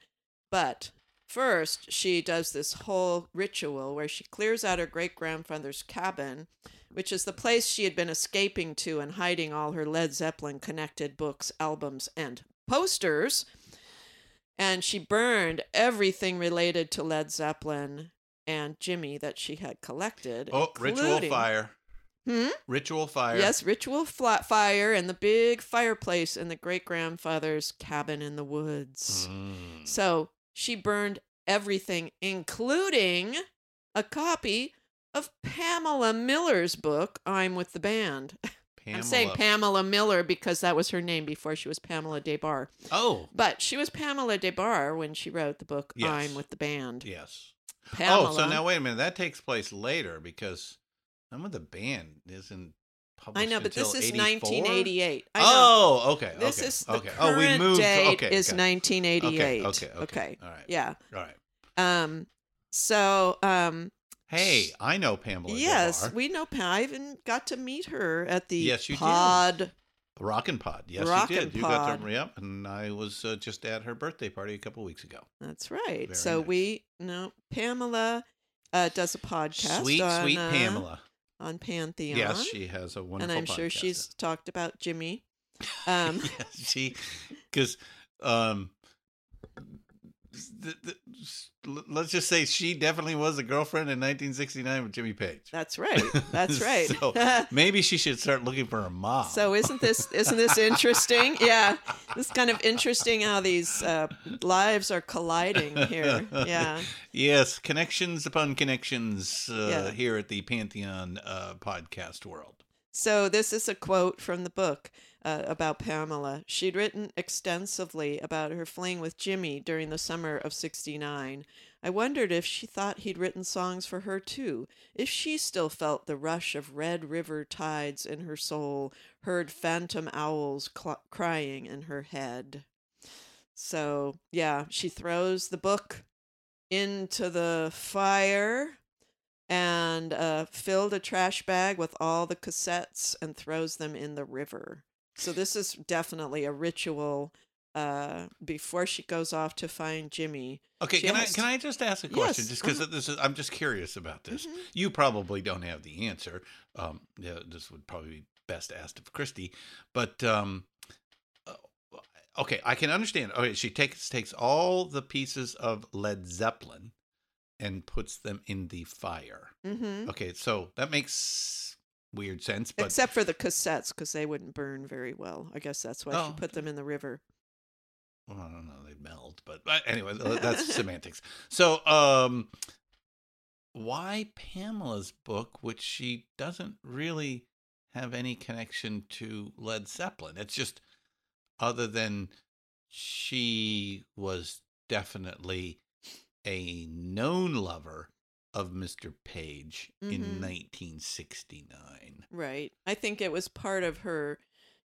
But first, she does this whole ritual where she clears out her great grandfather's cabin, which is the place she had been escaping to and hiding all her Led Zeppelin connected books, albums, and posters. And she burned everything related to Led Zeppelin and Jimmy that she had collected. Oh, ritual fire. Hmm? Ritual fire. Yes, ritual flat fire and the big fireplace in the great grandfather's cabin in the woods. Mm. So she burned everything, including a copy of Pamela Miller's book, I'm with the Band. I'm saying Pamela. Pamela Miller because that was her name before she was Pamela Des Barres. Oh. But she was Pamela Des Barres when she wrote the book Yes. I'm with the Band. Yes. Pamela. Oh, so now wait a minute. That takes place later because some of the band isn't published I know, but this is 84? 1988. I know. Oh, okay. This okay, is the okay. current oh, we moved. date okay, is 1988. Okay, okay, okay. All right. Yeah. All right. Um. So um. Hey, I know Pamela. yes, we know Pam. I even got to meet her at the Yes, you did. pod. Rockin' Pod. Yes, Rockin' you did. You got Pod. to yep, and I was uh, just at her birthday party a couple weeks ago. That's right. Very so nice. we know Pamela uh, does a podcast. Sweet, on, sweet uh, Pamela. On Pantheon. Yes, she has a wonderful. and I'm sure she's talked about Jimmy. Um, yes, she because um let's just say she definitely was a girlfriend in 1969 with Jimmy Page. That's right. That's right. so maybe she should start looking for a mom. So isn't this isn't this interesting? Yeah, this kind of interesting how these uh, lives are colliding here. Yeah. yes, connections upon connections uh, Yeah. here at the Pantheon uh, podcast world. So this is a quote from the book uh, about Pamela. She'd written extensively about her fling with Jimmy during the summer of '69. I wondered if she thought he'd written songs for her too, if she still felt the rush of Red River tides in her soul, heard phantom owls cl- crying in her head. So, yeah, she throws the book into the fire and uh, filled a trash bag with all the cassettes and throws them in the river. So this is definitely a ritual uh, before she goes off to find Jimmy. Okay, can I can I just ask a question? Yes, Just because uh-huh. this is, I'm just curious about this. Mhm. You probably don't have the answer. Um, yeah, this would probably be best asked of Christy. But um, uh, okay, I can understand. Okay, she takes takes all the pieces of Led Zeppelin and puts them in the fire. Mhm. Okay, so that makes weird sense. But Except for the cassettes, because they wouldn't burn very well. I guess that's why Oh, she put them in the river. well, I don't know, they'd melt. But, but anyway, that's semantics. So, um, why Pamela's book, which she doesn't really have any connection to Led Zeppelin? It's just other than she was definitely a known lover of Mr. Page in Mhm. 1969. Right. I think it was part of her,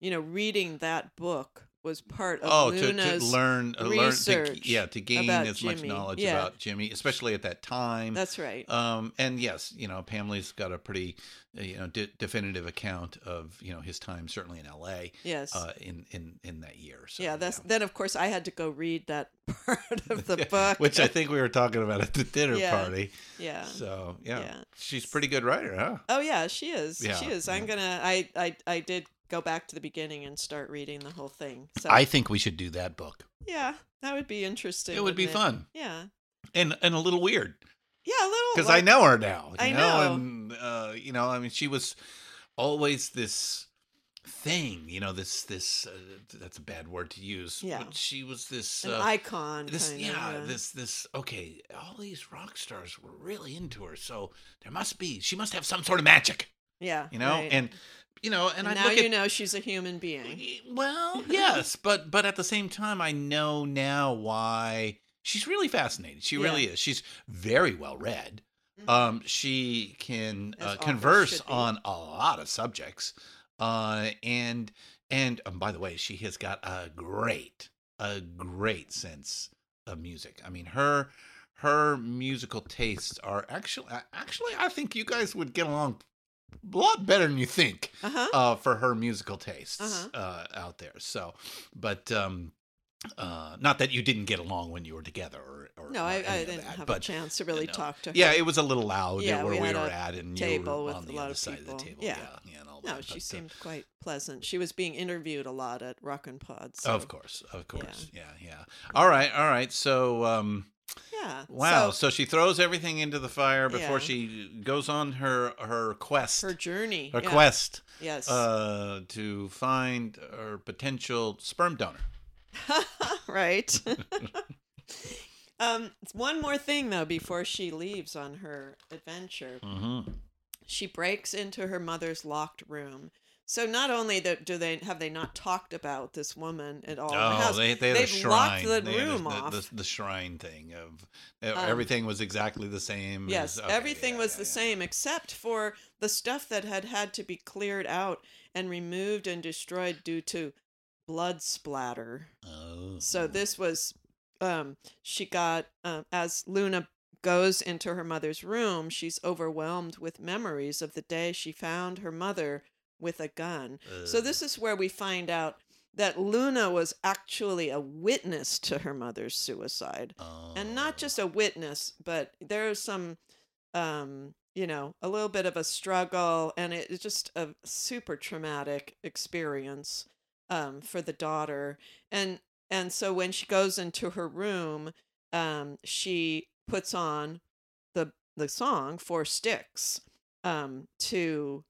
you know, reading that book was part of oh, to, to learn, uh, learn, to, research yeah, to gain as much knowledge Yeah. about Jimmy, especially at that time. That's right. Um, and yes, you know, Pamela's got a pretty, uh, you know, de- definitive account of you know his time, certainly in L.A. Yes. Uh, in in in that year. So, yeah, that's then of course I had to go read that part of the book. which I think we were talking about at the dinner Yeah. party. Yeah. So yeah, Yeah. she's pretty good writer, huh? Oh yeah, she is. Yeah, she is. I'm gonna. I I I did go back to the beginning and start reading the whole thing. So I think we should do that book, yeah, that would be interesting. It would be wouldn't fun. Yeah. and and a little weird. Yeah, a little. because I know her now. You I know, know. and uh, you know, I mean, she was always this thing. You know, this this uh, that's a bad word to use. Yeah. but she was this An uh, icon, This kind of, yeah, yeah. this this okay. All these rock stars were really into her, so there must be she must have some sort of magic. Yeah. You know, right. and you know, And and, I now you at know she's a human being. well, yes, but but at the same time, I know now why she's really fascinating. She Yeah. really is. She's very well read. Um, she can uh, converse on a lot of subjects, uh, and and um, by the way, she has got a great a great sense of music. I mean, her her musical tastes are actually actually I think you guys would get along a lot better than you think Uh-huh. uh, for her musical tastes Uh-huh. uh, out there. So, but um, uh, not that you didn't get along when you were together, or, or No, I, I didn't that, have but, a chance to really you know, talk to her. Yeah, it was a little loud Yeah, where we, had were at, and table with on a the lot other of side people. of the table. Yeah. yeah, and all No, that, she but, uh, seemed quite pleasant. She was being interviewed a lot at Rock and Pod. So. Of course, of course, yeah. yeah, All right, all right. So, um, Yeah. Wow. So, So, she throws everything into the fire before Yeah. she goes on her her quest. her journey. her yeah. quest. Yes. Uh, to find her potential sperm donor. right. um, one more thing though before she leaves on her adventure. Mm-hmm. She breaks into her mother's locked room. So not only that do they have they not talked about this woman at all the Oh, they they had they've a shrine. locked the They had a- room the, off. The, the shrine thing of Um, everything was exactly the same. Yes, as- okay, everything yeah, was yeah, the yeah. same except for the stuff that had had to be cleared out and removed and destroyed due to blood splatter. Oh. So this was, um, she got um, as Luna goes into her mother's room, she's overwhelmed with memories of the day she found her mother with a gun. So this is where we find out that Luna was actually a witness to her mother's suicide, and not just a witness, but there's some, um, you know, a little bit of a struggle, and it's just a super traumatic experience um, for the daughter, and and so when she goes into her room, um, she puts on the the song Four Sticks um, to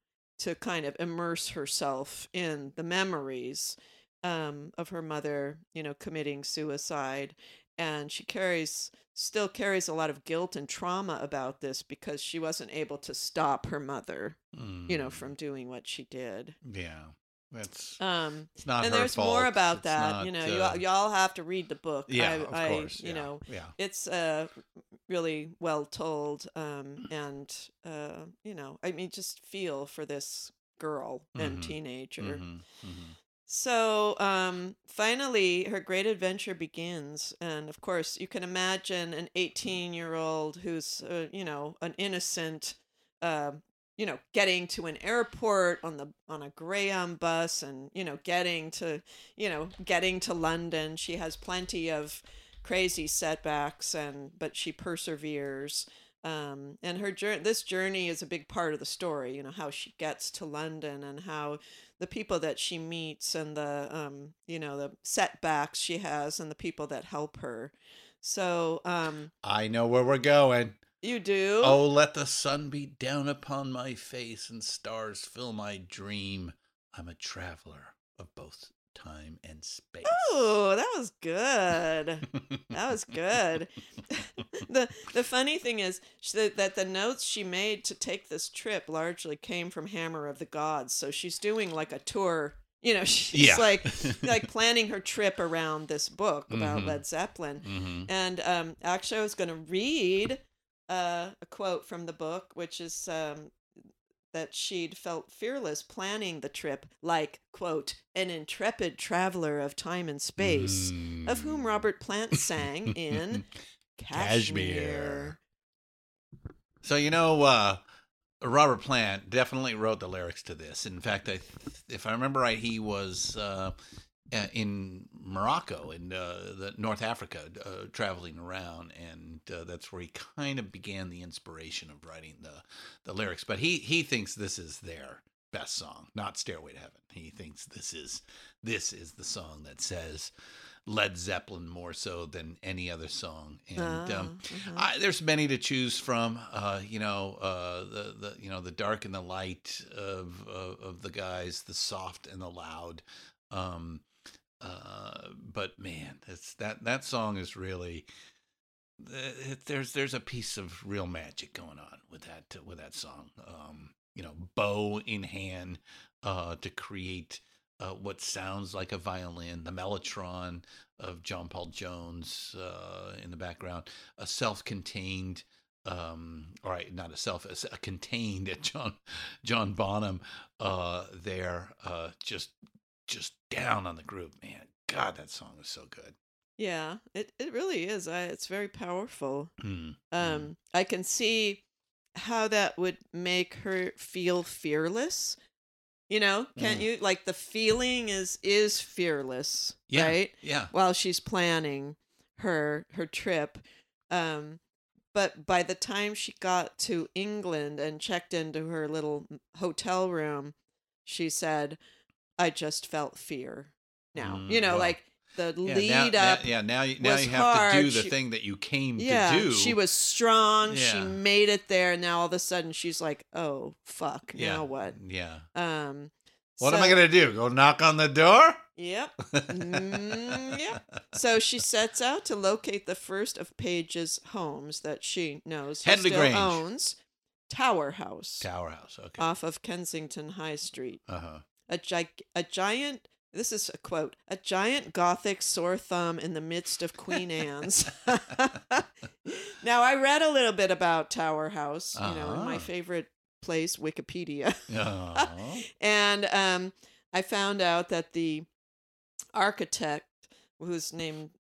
to kind of immerse herself in the memories um, of her mother, you know, committing suicide, and she carries still carries a lot of guilt and trauma about this because she wasn't able to stop her mother, you know, Mm. from doing what she did. Yeah, that's Um, it's not and her there's more about It's that. you know, uh, y'all, y'all have to read the book. Yeah, I, of I, course, You yeah, know, yeah. it's uh really well told. Um, and uh, you know, I mean, just feel for this girl and Mhm, teenager. mhm, mhm. So um, finally, her great adventure begins, and of course, you can imagine an 18-year-old who's, uh, you know, an innocent, uh, you know, getting to an airport on the on a Greyhound bus, and you know, getting to, you know, getting to London. She has plenty of crazy setbacks, and but she perseveres. Um, and her journey, this journey is a big part of the story. You know how she gets to London and how the people that she meets and the um you know the setbacks she has and the people that help her so um I know where we're going. You do Oh, let the sun beat down upon my face and stars fill my dream. I'm a traveler of both time and space. oh that was good that was good the the funny thing is that, that the notes she made to take this trip largely came from hammer of the gods so she's doing like a tour you know she's Yeah. like like planning her trip around this book about Mhm. led zeppelin Mhm. and um actually i was going to read uh, a quote from the book which is um that she'd felt fearless planning the trip like quote an intrepid traveler of time and space of whom robert plant sang in Kashmir. So you know, uh, Robert Plant definitely wrote the lyrics to this. In fact, I, if I remember right, he was uh, in Morocco in uh, the North Africa, uh, traveling around, and uh, that's where he kind of began the inspiration of writing the the lyrics. But he he thinks this is their best song, not Stairway to Heaven. He thinks this is this is the song that says. Led Zeppelin more so than any other song, and um, Ah, uh-huh. I, there's many to choose from. Uh, you know, uh, the the you know the dark and the light of of, of the guys, the soft and the loud. Um, uh, but man, it's that that song is really there's there's a piece of real magic going on with that with that song. Um, you know, bow in hand uh, to create uh, what sounds like a violin, the mellotron of John Paul Jones uh, in the background, a self-contained, um, all right, not a self, a contained John John Bonham uh, there, uh, just just down on the groove, man. God, that song is so good. yeah it, it really is I, it's very powerful Mm, um i can see how that would make her feel fearless you know can't Mm. you like the feeling is is fearless Yeah, right yeah. while she's planning her her trip um but by the time she got to england and checked into her little hotel room she said i just felt fear now you Mm, know wow. like the Yeah, lead now, up. Now, yeah, now you, now you have to do the She- thing that you came yeah, to do. she was strong. She made it there. Now all of a sudden she's like, "Oh fuck! Yeah. Now what?" Yeah. Um, What am I gonna do? Go knock on the door? Yep. Mm, yep. So she sets out to locate the first of Page's homes that she knows he Headley still Grange. owns, Tower House, Tower House. Okay. off of Kensington High Street. Uh huh. A gi- a giant. This is a quote: "A giant Gothic sore thumb in the midst of Queen Anne's." now, I read a little bit about Tower House. You know, in my Ah. favorite place, Wikipedia. Oh. and um, I found out that the architect, who's named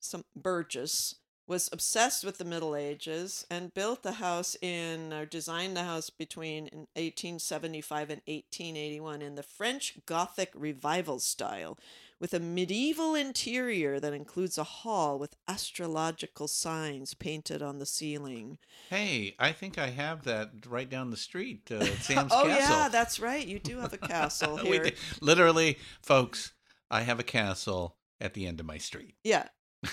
some Burges, was obsessed with the Middle Ages and built the house in or designed the house between 1875 and 1881 in the French Gothic revival style. With a medieval interior that includes a hall with astrological signs painted on the ceiling. Hey, I think I have that right down the street uh, Sam's oh Castle. yeah, that's right. You do have a castle here. Literally, folks, I have a castle at the end of my street. Yeah.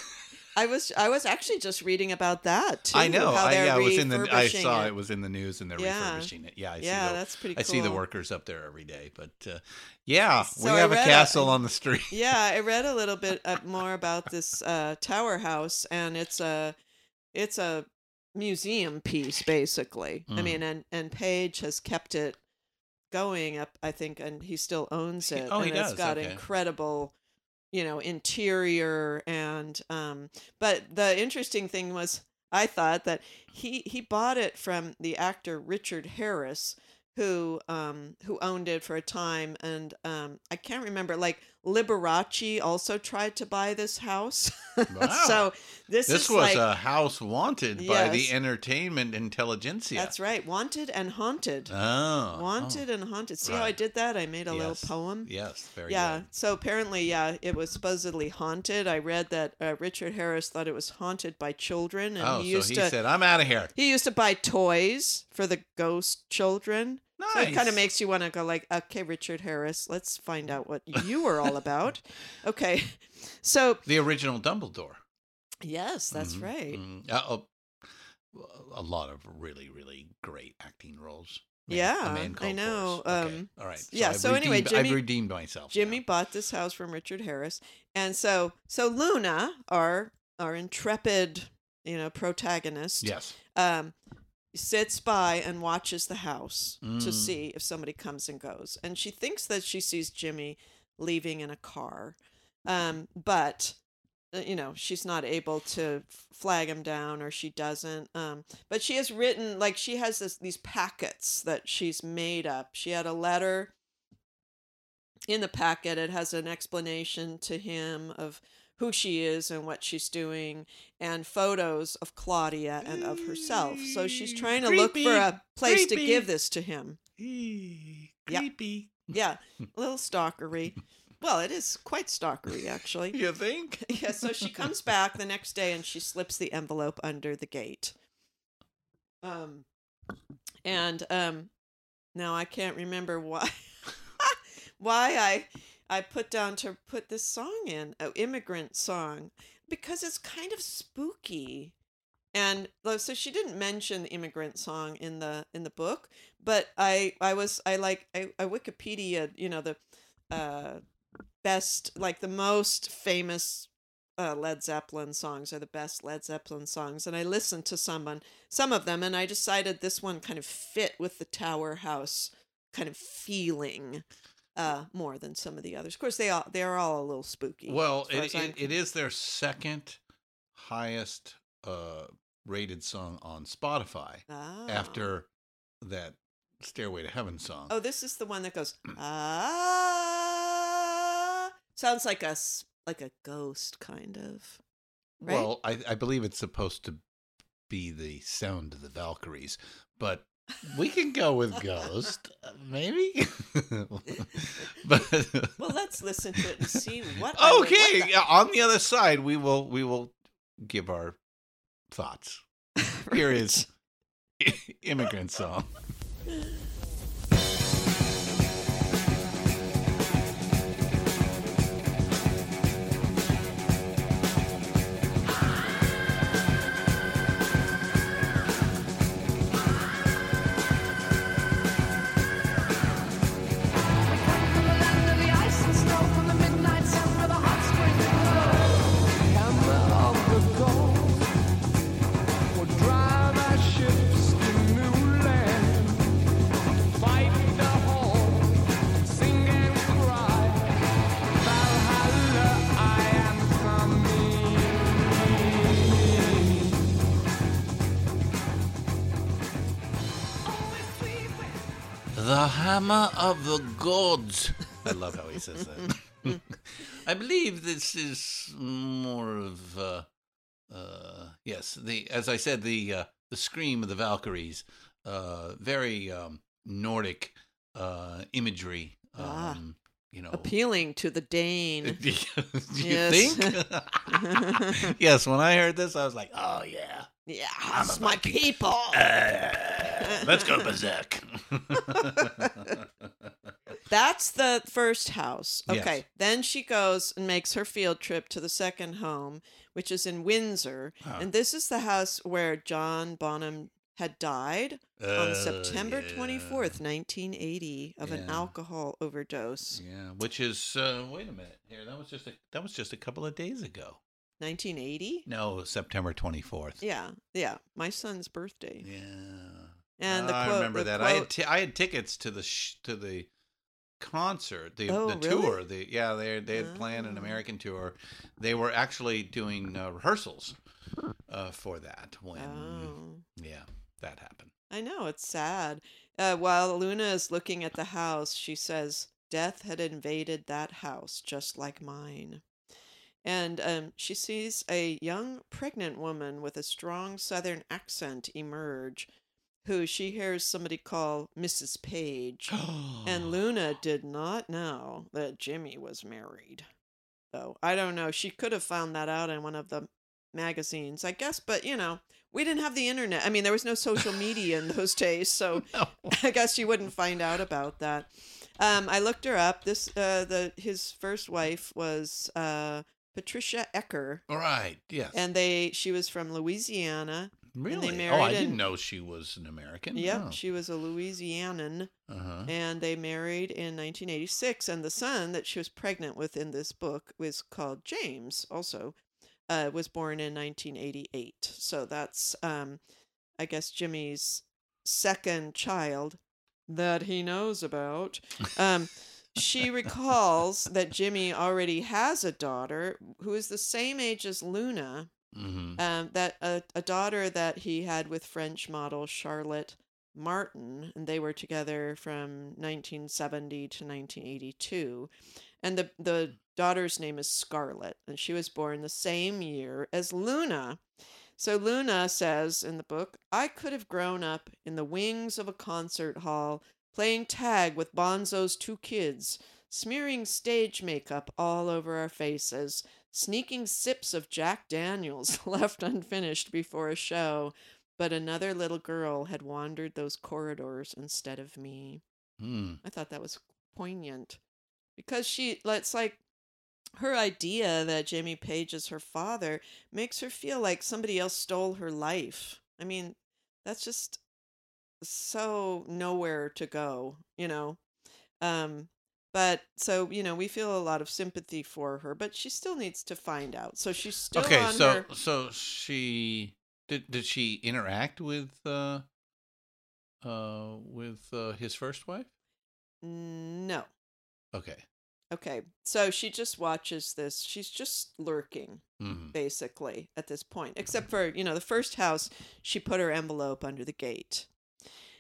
I was I was actually just reading about that too. I know. How I, yeah, it was in the. I saw it. it. was in the news, and they're Yeah. refurbishing it. Yeah, I see. Yeah, the, that's pretty Cool. I see the workers up there every day, but uh, yeah, So we have a castle on the street. yeah, I read a little bit uh, more about this uh, tower house, and it's a it's a museum piece basically. I Mm. mean, and and Page has kept it going up. I think, and he still owns it. oh, he and it's does, got okay. incredible, you know, interior and um. But the interesting thing was, I thought that he he bought it from the actor Richard Harris. Who um who owned it for a time and um I can't remember like Liberace also tried to buy this house. Wow. so this, This is was like, a house wanted by the Yes. entertainment intelligentsia. That's right. Wanted and haunted. Oh, Wanted and haunted. See how I did that? I made a little poem. Yes, very yeah. good. So apparently, yeah, it was supposedly haunted. I read that uh, Richard Harris thought it was haunted by children, and Oh, he so used he to. said, "I'm out of here." He used to buy toys for the ghost children. So it kind of makes you want to go like, okay, Richard Harris, let's find out what you were all about. Okay, so The original Dumbledore. yes, that's Mhm, right. mhm. Uh, oh, a lot of really, really great acting roles. Man- Yeah, I know. Forrest. Okay, Um, all right. So yeah. I've so anyway, Jimmy I've redeemed myself. Jimmy bought this house from Richard Harris, and so so Luna, our our intrepid, you know, protagonist, Yes. um, sits by and watches the house to Mm. see if somebody comes and goes, and she thinks that she sees Jimmy leaving in a car, um, but uh, you know she's not able to f- flag him down or she doesn't. Um but she has written like she has this these packets that she's made up. She had a letter in the packet. It has an explanation to him of who she is and what she's doing and photos of claudia and of herself so she's trying to look for a place to give this to him Yeah. Creepy. yeah a little stalkery well it is quite stalkery actually You think? yeah, so she comes back the next day and she slips the envelope under the gate. Um and um now I can't remember why why I I put down to put this song in, an immigrant song, because it's kind of spooky. And so she didn't mention the immigrant song in the in the book, but I I was I like I, I Wikipedia, you know, the uh best like the most famous uh, Led Zeppelin songs are the best Led Zeppelin songs, and I listened to some of them, and I decided this one kind of fit with the Tower House kind of feeling uh, more than some of the others. Of course, they all they are all a little spooky. Well, it, it, it is their second highest uh, rated song on Spotify Ah. after that Stairway to Heaven song. Oh, this is the one that goes ah. Sounds like a like a ghost kind of. Right? Well, I, I believe it's supposed to be the sound of the Valkyries, but we can go with Ghost, maybe. but well, let's listen to it and see what. Okay, what the- on the other side, we will we will give our thoughts. Here is immigrant song. hammer of the gods. I love how he says that. I believe this is more of uh, uh, yes, the as I said, the uh, the scream of the Valkyries, uh, very um, Nordic uh, imagery. Um, Ah. you know, Appealing to the Dane. Do you Yes. think? yes. When I heard this, I was like, "Oh yeah, Yeah, it's my people. let's go berserk." That's the first house. Yes. Okay. Then she goes and makes her field trip to the second home, which is in Windsor. Ah. And this is the house where John Bonham had died on Uh, September yeah. 24th, 1980, of an alcohol overdose. Yeah, which is uh, wait a minute here. That was just a that was just a couple of days ago. 1980? No, September twenty fourth. Yeah, yeah. My son's birthday. Yeah. And the I remember that. I had quote- t- I had tickets to the sh- to the concert, the Oh, the really? tour. The yeah, they they had planned an Oh. American tour. They were actually doing uh, rehearsals uh, for that when Oh. yeah that happened. I know, it's sad. Uh, while Luna is looking at the house, she says, Death had invaded that house just like mine. And um, she sees a young pregnant woman with a strong southern accent emerge, who she hears somebody call Mrs. Page. and Luna did not know that Jimmy was married. So I don't know. She could have found that out in one of the magazines, I guess, but you know, we didn't have the internet. I mean, there was no social media in those days, so I guess you wouldn't find out about that. Um, I looked her up. This uh, the his first wife was uh, Patricia Ecker, All right. Yes. and they she was from Louisiana. really? oh, I didn't in- know she was an American. Yep, Oh. she was a Louisianan, Uh-huh. and they married in 1986. And the son that she was pregnant with in this book was called James. Also, uh, was born in 1988. So that's, um, I guess, Jimmy's second child that he knows about. Um, she recalls that Jimmy already has a daughter who is the same age as Luna Mhm. um, that a, a daughter that he had with French model Charlotte Martin, and they were together from 1970 to 1982. And the, the daughter's name is Scarlett, and she was born the same year as Luna. So Luna says in the book, I could have grown up in the wings of a concert hall, playing tag with Bonzo's two kids, smearing stage makeup all over our faces, sneaking sips of Jack Daniels left unfinished before a show. But another little girl had wandered those corridors instead of me. Hmm. I thought that was poignant because she, it's like her idea that Jamie Page is her father makes her feel like somebody else stole her life. I mean, that's just so nowhere to go, you know. Um, but so you know, we feel a lot of sympathy for her, but she still needs to find out. So she's still okay, on so her. so she did did she interact with uh uh with uh, his first wife? No. Okay. Okay. So she just watches this. She's just lurking, Mhm. basically, at this point. Except for, you know, the first house, she put her envelope under the gate.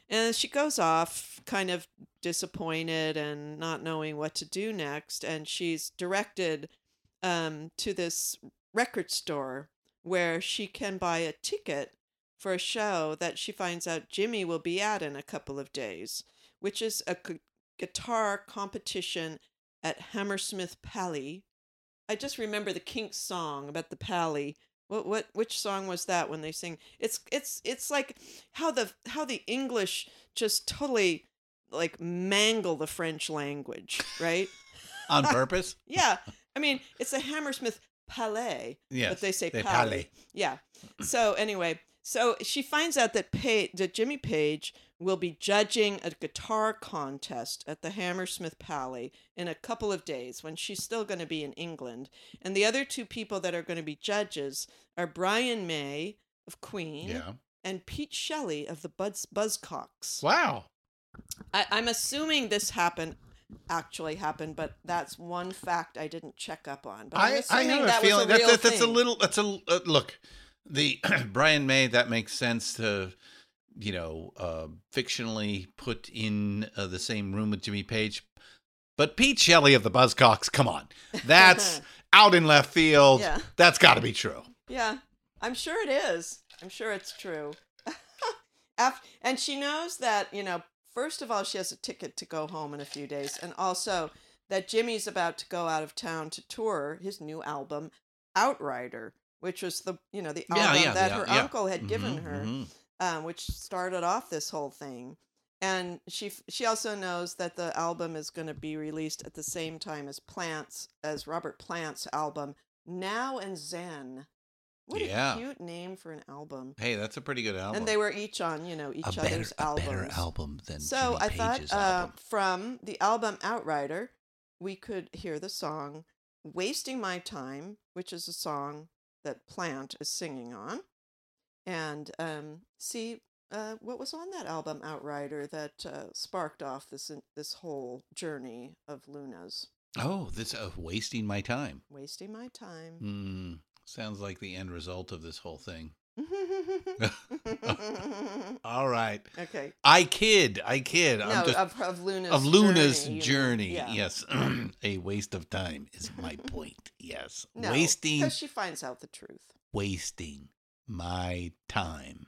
And she goes off, kind of disappointed and not knowing what to do next. And she's directed um, to this record store where she can buy a ticket for a show that she finds out Jimmy will be at in a couple of days, which is a gu- guitar competition at Hammersmith Pally. I just remember the Kinks song about the Pally. What what which song was that when they sing? It's it's it's like how the how the English just totally like mangle the French language, right? On purpose? yeah. I mean, it's a Hammersmith Palais. Yes, But they say they Palais. Palais. Yeah. So anyway, so she finds out that Page, that Jimmy Page will be judging a guitar contest at the Hammersmith Palais in a couple of days when she's still going to be in England. And the other two people that are going to be judges are Brian May of Queen Yeah. and Pete Shelley of the Buzz Buzzcocks. Wow. I, I'm assuming this happened actually happened, but that's one fact I didn't check up on. But I, I have a that feeling a that, that that's a little that's a uh, look. The Brian May that makes sense to you know, uh, fictionally put in uh, the same room with Jimmy Page. But Pete Shelley of the Buzzcocks, come on, that's out in left field. Yeah. That's got to be true. Yeah, I'm sure it is. I'm sure it's true. Af- and she knows that, you know, first of all, she has a ticket to go home in a few days, and also that Jimmy's about to go out of town to tour his new album, Outrider, which was the, you know, the Yeah, album yeah, that her uncle had given Mhm, her, mhm. um, which started off this whole thing. And she she also knows that the album is going to be released at the same time as Plants as Robert Plant's album Now and Zen. What Yeah. a cute name for an album. Hey, that's a pretty good album. And they were each on, you know, each a better, other's a better album than so Jimmy I Page's thought uh, from the album Outrider, we could hear the song "Wasting My Time," which is a song that Plant is singing on, and um, see uh, what was on that album Outrider that uh, sparked off this this whole journey of Luna's Oh, this uh, wasting my time. wasting my time. Hmm. Sounds like the end result of this whole thing. All right. Okay. I kid. I kid. No, I'm just, of, of Luna's of Luna's journey, journey. yeah. Yes. a waste of time is my point. Yes. No, wasting because she finds out the truth. wasting my time.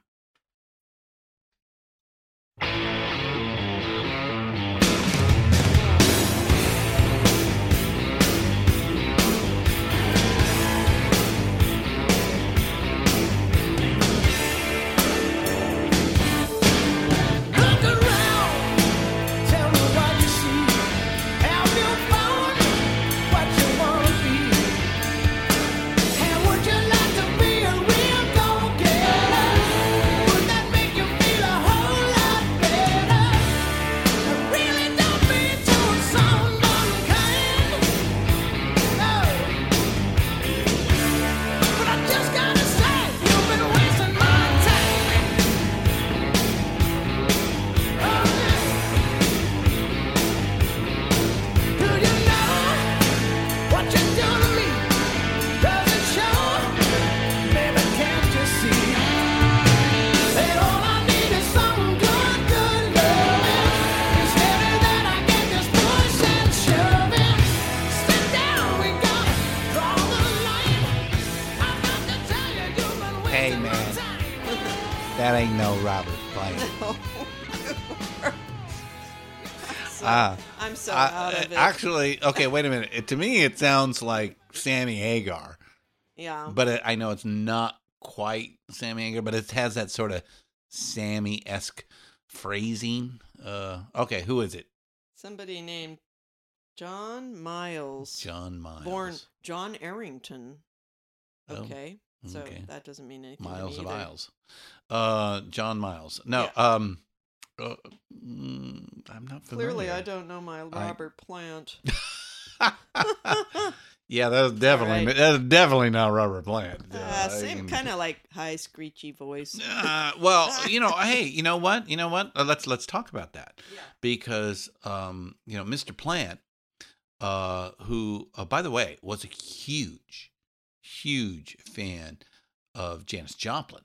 Ain't no Robert Plant. So, Ah, I'm so I- out of it. Actually, okay, wait a minute. It, to me, it sounds like Sammy Hagar, yeah. but it, I know it's not quite Sammy Hagar, but it has that sort of Sammy esque phrasing. Uh, okay, who is it? Somebody named John Miles. John Miles. Born John Arrington. Oh, Okay. so okay. that doesn't mean anything. to Miles me of either. Isles. Uh, John Miles. No, um, uh, mm, I'm not familiar. Clearly, I don't know my I- Plant. Yeah, that's definitely Right. that's definitely not Robert Plant. Uh, I same kind of like high screechy voice. Uh, well, you know, hey, you know what? You know what? Uh, let's let's talk about that because um, you know, Mr. Plant, uh, who, uh, by the way, was a huge, huge fan of Janis Joplin.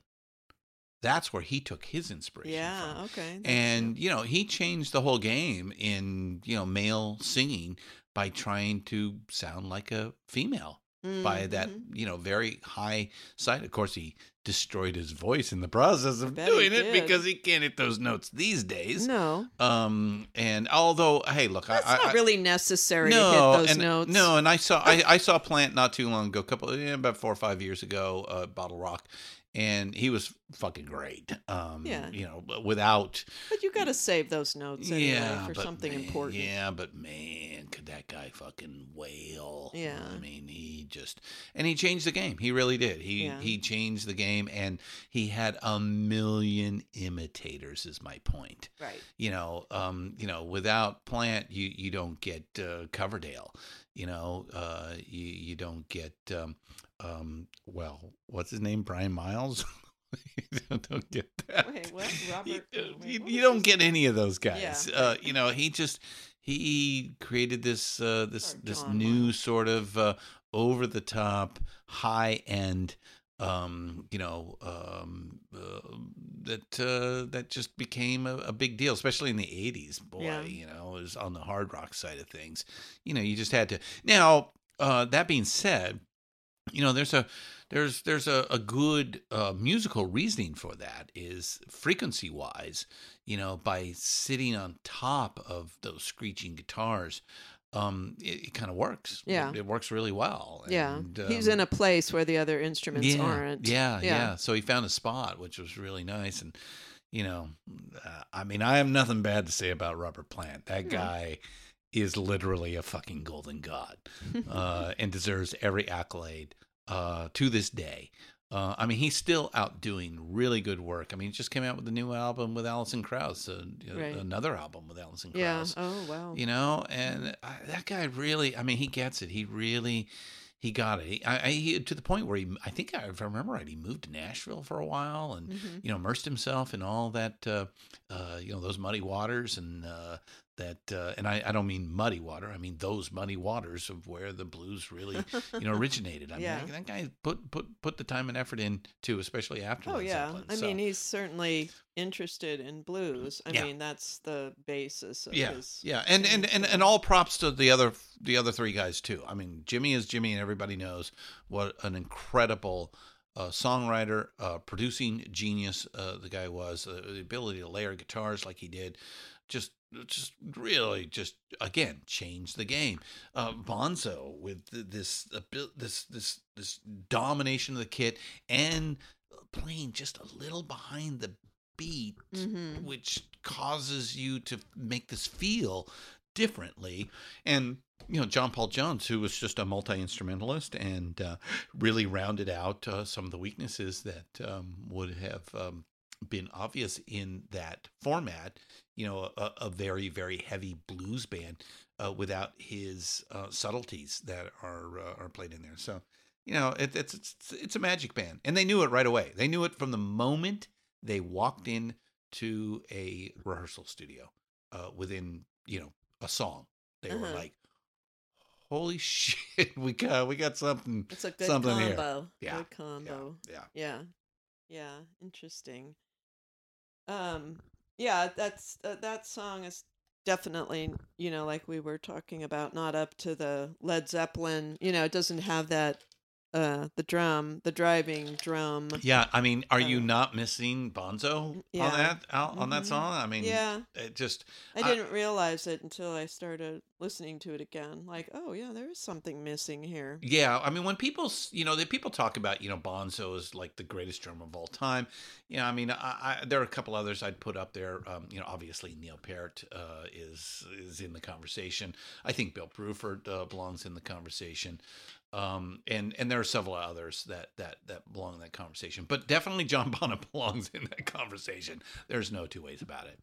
That's where he took his inspiration. yeah. from. Okay. And you know, he changed the whole game in you know male singing by trying to sound like a female by that you know very high side. Of course, he destroyed his voice in the process of doing it because he can't hit those notes these days. No. Um, and although, hey, look, That's I, I, not really necessary no, to hit those and, notes. No, and I saw I, I saw Plant not too long ago, a couple yeah, about four or five years ago, uh, Bottle Rock, and he was fucking great. Um, Yeah. you know, but without But you got to save those notes anyway yeah, for something man, important. Yeah, but man, could that guy fucking wail? Yeah. I mean, he just and he changed the game. He really did. He Yeah. he changed the game, and he had a million imitators. Is my point. Right. You know, um, you know, without Plant, you you don't get uh, Coverdale. You know, uh, you you don't get um, um, well, what's his name? Brian Miles. you don't get that. Wait, what? You, Robert? uh, wait, you, what you don't get any of those guys. Yeah. Uh, you know, he just he created this uh, this this new sort of uh, over the top, high end um, you know, um, uh, that uh, that just became a, a big deal, especially in the '80s. Boy, Yeah. you know, it was on the hard rock side of things. You know, you just had to. Now, uh, that being said, you know, there's a there's there's a, a good uh, musical reasoning for that is frequency wise. You know, by sitting on top of those screeching guitars. Um, it, it kind of works. Yeah. it, it works really well. Yeah. And, He's um, in a place where the other instruments yeah, aren't. Yeah, Yeah. yeah, So he found a spot, which was really nice. And, you know, uh, I mean, I have nothing bad to say about Robert Plant. That No. guy is literally a fucking golden god uh, and deserves every accolade uh, to this day. Uh, I mean, he's still out doing really good work. I mean, he just came out with a new album with Alison Krauss, uh, Right. another album with Alison Yeah. Krauss Oh, wow. you know and I, that guy really i mean he gets it he really he got it he, I, I, he, to the point where he i think if i remember right he moved to nashville for a while and Mhm. you know immersed himself in all that uh, uh, you know those muddy waters and uh, that uh, and I, I don't mean muddy water i mean those muddy waters of where the blues really you know originated i mean Yeah. that, that guy put put put the time and effort in too especially after Oh Led yeah, Zeppelin. I So- mean he's certainly interested in blues. I Yeah. mean that's the basis of yeah, his. yeah, and, and and and all props to the other the other three guys too. I mean, Jimmy is Jimmy, and everybody knows what an incredible uh, songwriter, uh, producing genius uh, the guy was. Uh, the ability to layer guitars like he did, just just really just again changed the game. Uh, Bonzo with this this this this domination of the kit and playing just a little behind the beat Mhm. which causes you to make this feel differently. And you know, John Paul Jones, who was just a multi instrumentalist and uh, really rounded out uh, some of the weaknesses that um, would have um, been obvious in that format. You know, a, a very very heavy blues band uh, without his uh, subtleties that are uh, are played in there. So. You know, it, it's it's it's a magic band, and they knew it right away. They knew it from the moment they walked in to a rehearsal studio uh, within you know a song they were Uh-huh. like holy shit we got we got something It's a good something here combo. yeah Good combo. yeah Yeah. Yeah. Interesting. Um. Yeah. That's uh, that song is definitely you know like we were talking about not up to the Led Zeppelin. You know it doesn't have that uh the drum the driving drum. yeah i mean are you not missing bonzo Uh, Yeah. on that on that Mhm. song i mean Yeah. it just I didn't realize it until I started listening to it again. Like, oh yeah, there is something missing here. Yeah, I mean, when people, you know, the people talk about, you know, Bonzo is like the greatest drummer of all time. You know, I mean, I, I, there are a couple others I'd put up there. Um, you know, obviously Neil Peart uh, is is in the conversation. I think Bill Bruford uh, belongs in the conversation, um, and and there are several others that that that belong in that conversation. But definitely John Bonham belongs in that conversation. There's no two ways about it.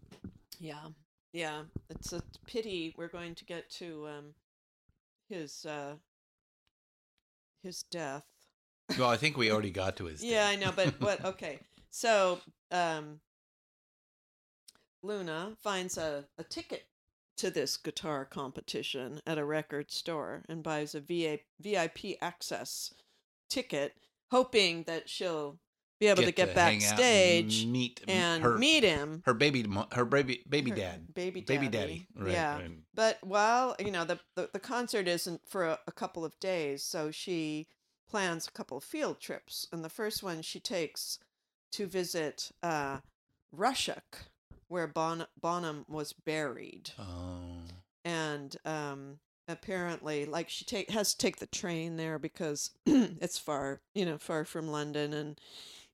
Yeah. Yeah. It's a pity we're going to get to um his uh his death. Well, I think we already got to his. Yeah, I know, but what okay. So um Luna finds a, a ticket to this guitar competition at a record store and buys a VA, VIP access ticket, hoping that she'll be able to get hang out and backstage meet and her- meet him. Her baby, her baby, baby Her dad, baby baby daddy. daddy. Right, yeah. right. But while you know the, the the concert isn't for a, a couple of days, so she plans a couple of field trips, and the first one she takes to visit uh, Rushock, where bon- Bonham was buried, Oh. and um, apparently, like she take has to take the train there because it's far, you know, far from London, and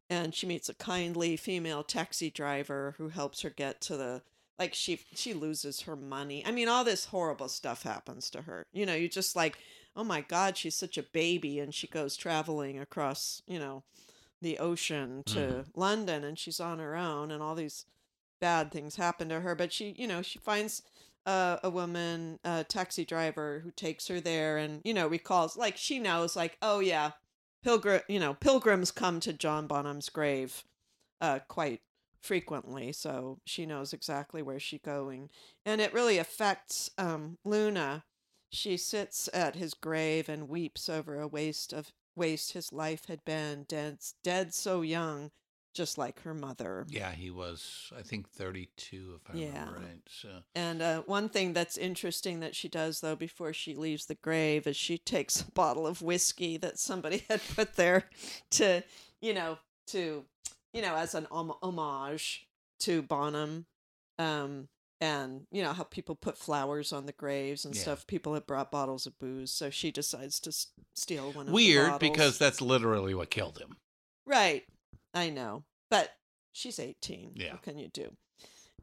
and she meets a kindly female taxi driver who helps her get to the like she she loses her money. I mean all this horrible stuff happens to her. You know, you just like, "Oh my god, she's such a baby and she goes traveling across, you know, the ocean to Mhm. London and she's on her own and all these bad things happen to her, but she, you know, she finds uh, a woman, a taxi driver who takes her there and, you know, recalls like she knows like, "Oh yeah, pilgrim, you know, pilgrims come to John Bonham's grave uh, quite frequently, so she knows exactly where she's going, and it really affects um, Luna. She sits at his grave and weeps over a waste of waste his life had been, dead, dead so young, just like her mother. Yeah, he was, I think, 32, if I Yeah. remember right. So, And uh, one thing that's interesting that she does, though, before she leaves the grave, is she takes a bottle of whiskey that somebody had put there to, you know, to, you know, as an homage to Bonham. Um, and you know how people put flowers on the graves and Yeah. stuff. People have brought bottles of booze, so she decides to s- steal one of the weird because that's literally what killed him. Right. I know. But she's 18. Yeah. What can you do?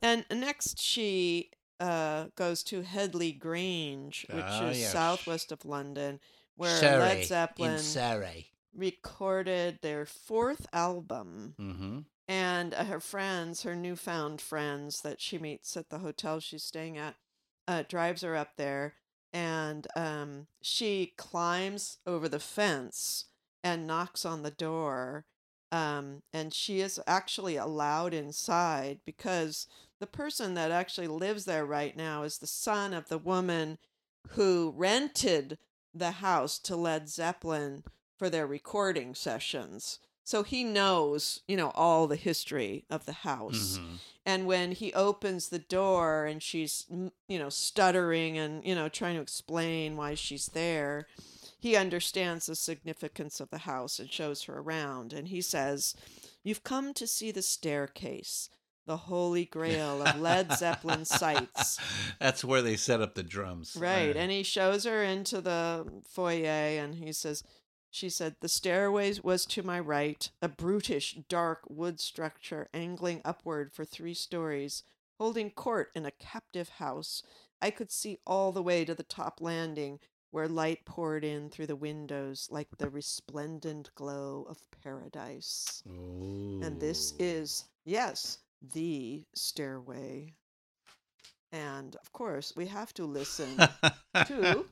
And next, she uh, goes to Headley Grange, which Ah, is yes. southwest of London, where Surrey, Led Zeppelin recorded their fourth album. Mm-hmm. And uh, her friends, her newfound friends that she meets at the hotel she's staying at, uh, drives her up there. And um, she climbs over the fence and knocks on the door. Um, and she is actually allowed inside because the person that actually lives there right now is the son of the woman who rented the house to Led Zeppelin for their recording sessions. So he knows, you know, all the history of the house. Mhm. And when he opens the door and she's, you know, stuttering and, you know, trying to explain why she's there, he understands the significance of the house and shows her around. And he says, You've come to see the staircase, the holy grail of Led Zeppelin sites. That's where they set up the drums. Right. And he shows her into the foyer and he says, She said, The stairway was to my right, a brutish, dark wood structure angling upward for three stories, holding court in a captive house. I could see all the way to the top landing, where light poured in through the windows like the resplendent glow of paradise. And this oh. is, yes, the stairway. And of course, we have to listen to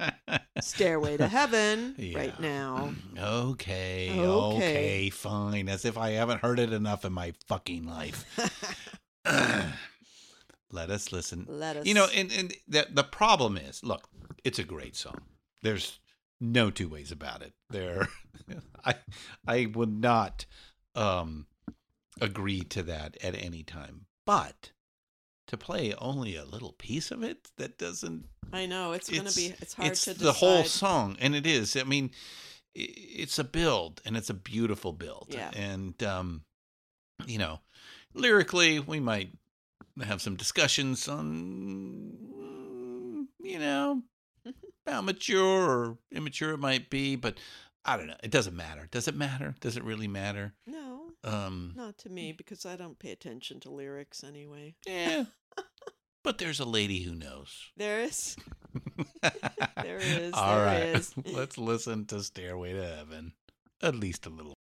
Stairway to Heaven right now. Okay, Okay. okay, fine. As if I haven't heard it enough in my fucking life. Let us listen. Let us. You know, and, and the, the problem is look, it's a great song. There's no two ways about it. There, I, I would not um, agree to that at any time. But to play only a little piece of it, that doesn't I know it's, going to be. It's hard it's to Decide. the whole song and it is i mean it's a build and it's a beautiful build Yeah. and um you know lyrically we might have some discussions on you know how mature or immature it might be but i don't know it doesn't matter does it matter does it really matter No, um not to me because I don't pay attention to lyrics anyway. yeah but there's a lady who knows There is. There is, All there right. is. Let's listen to Stairway to Heaven. At least a little.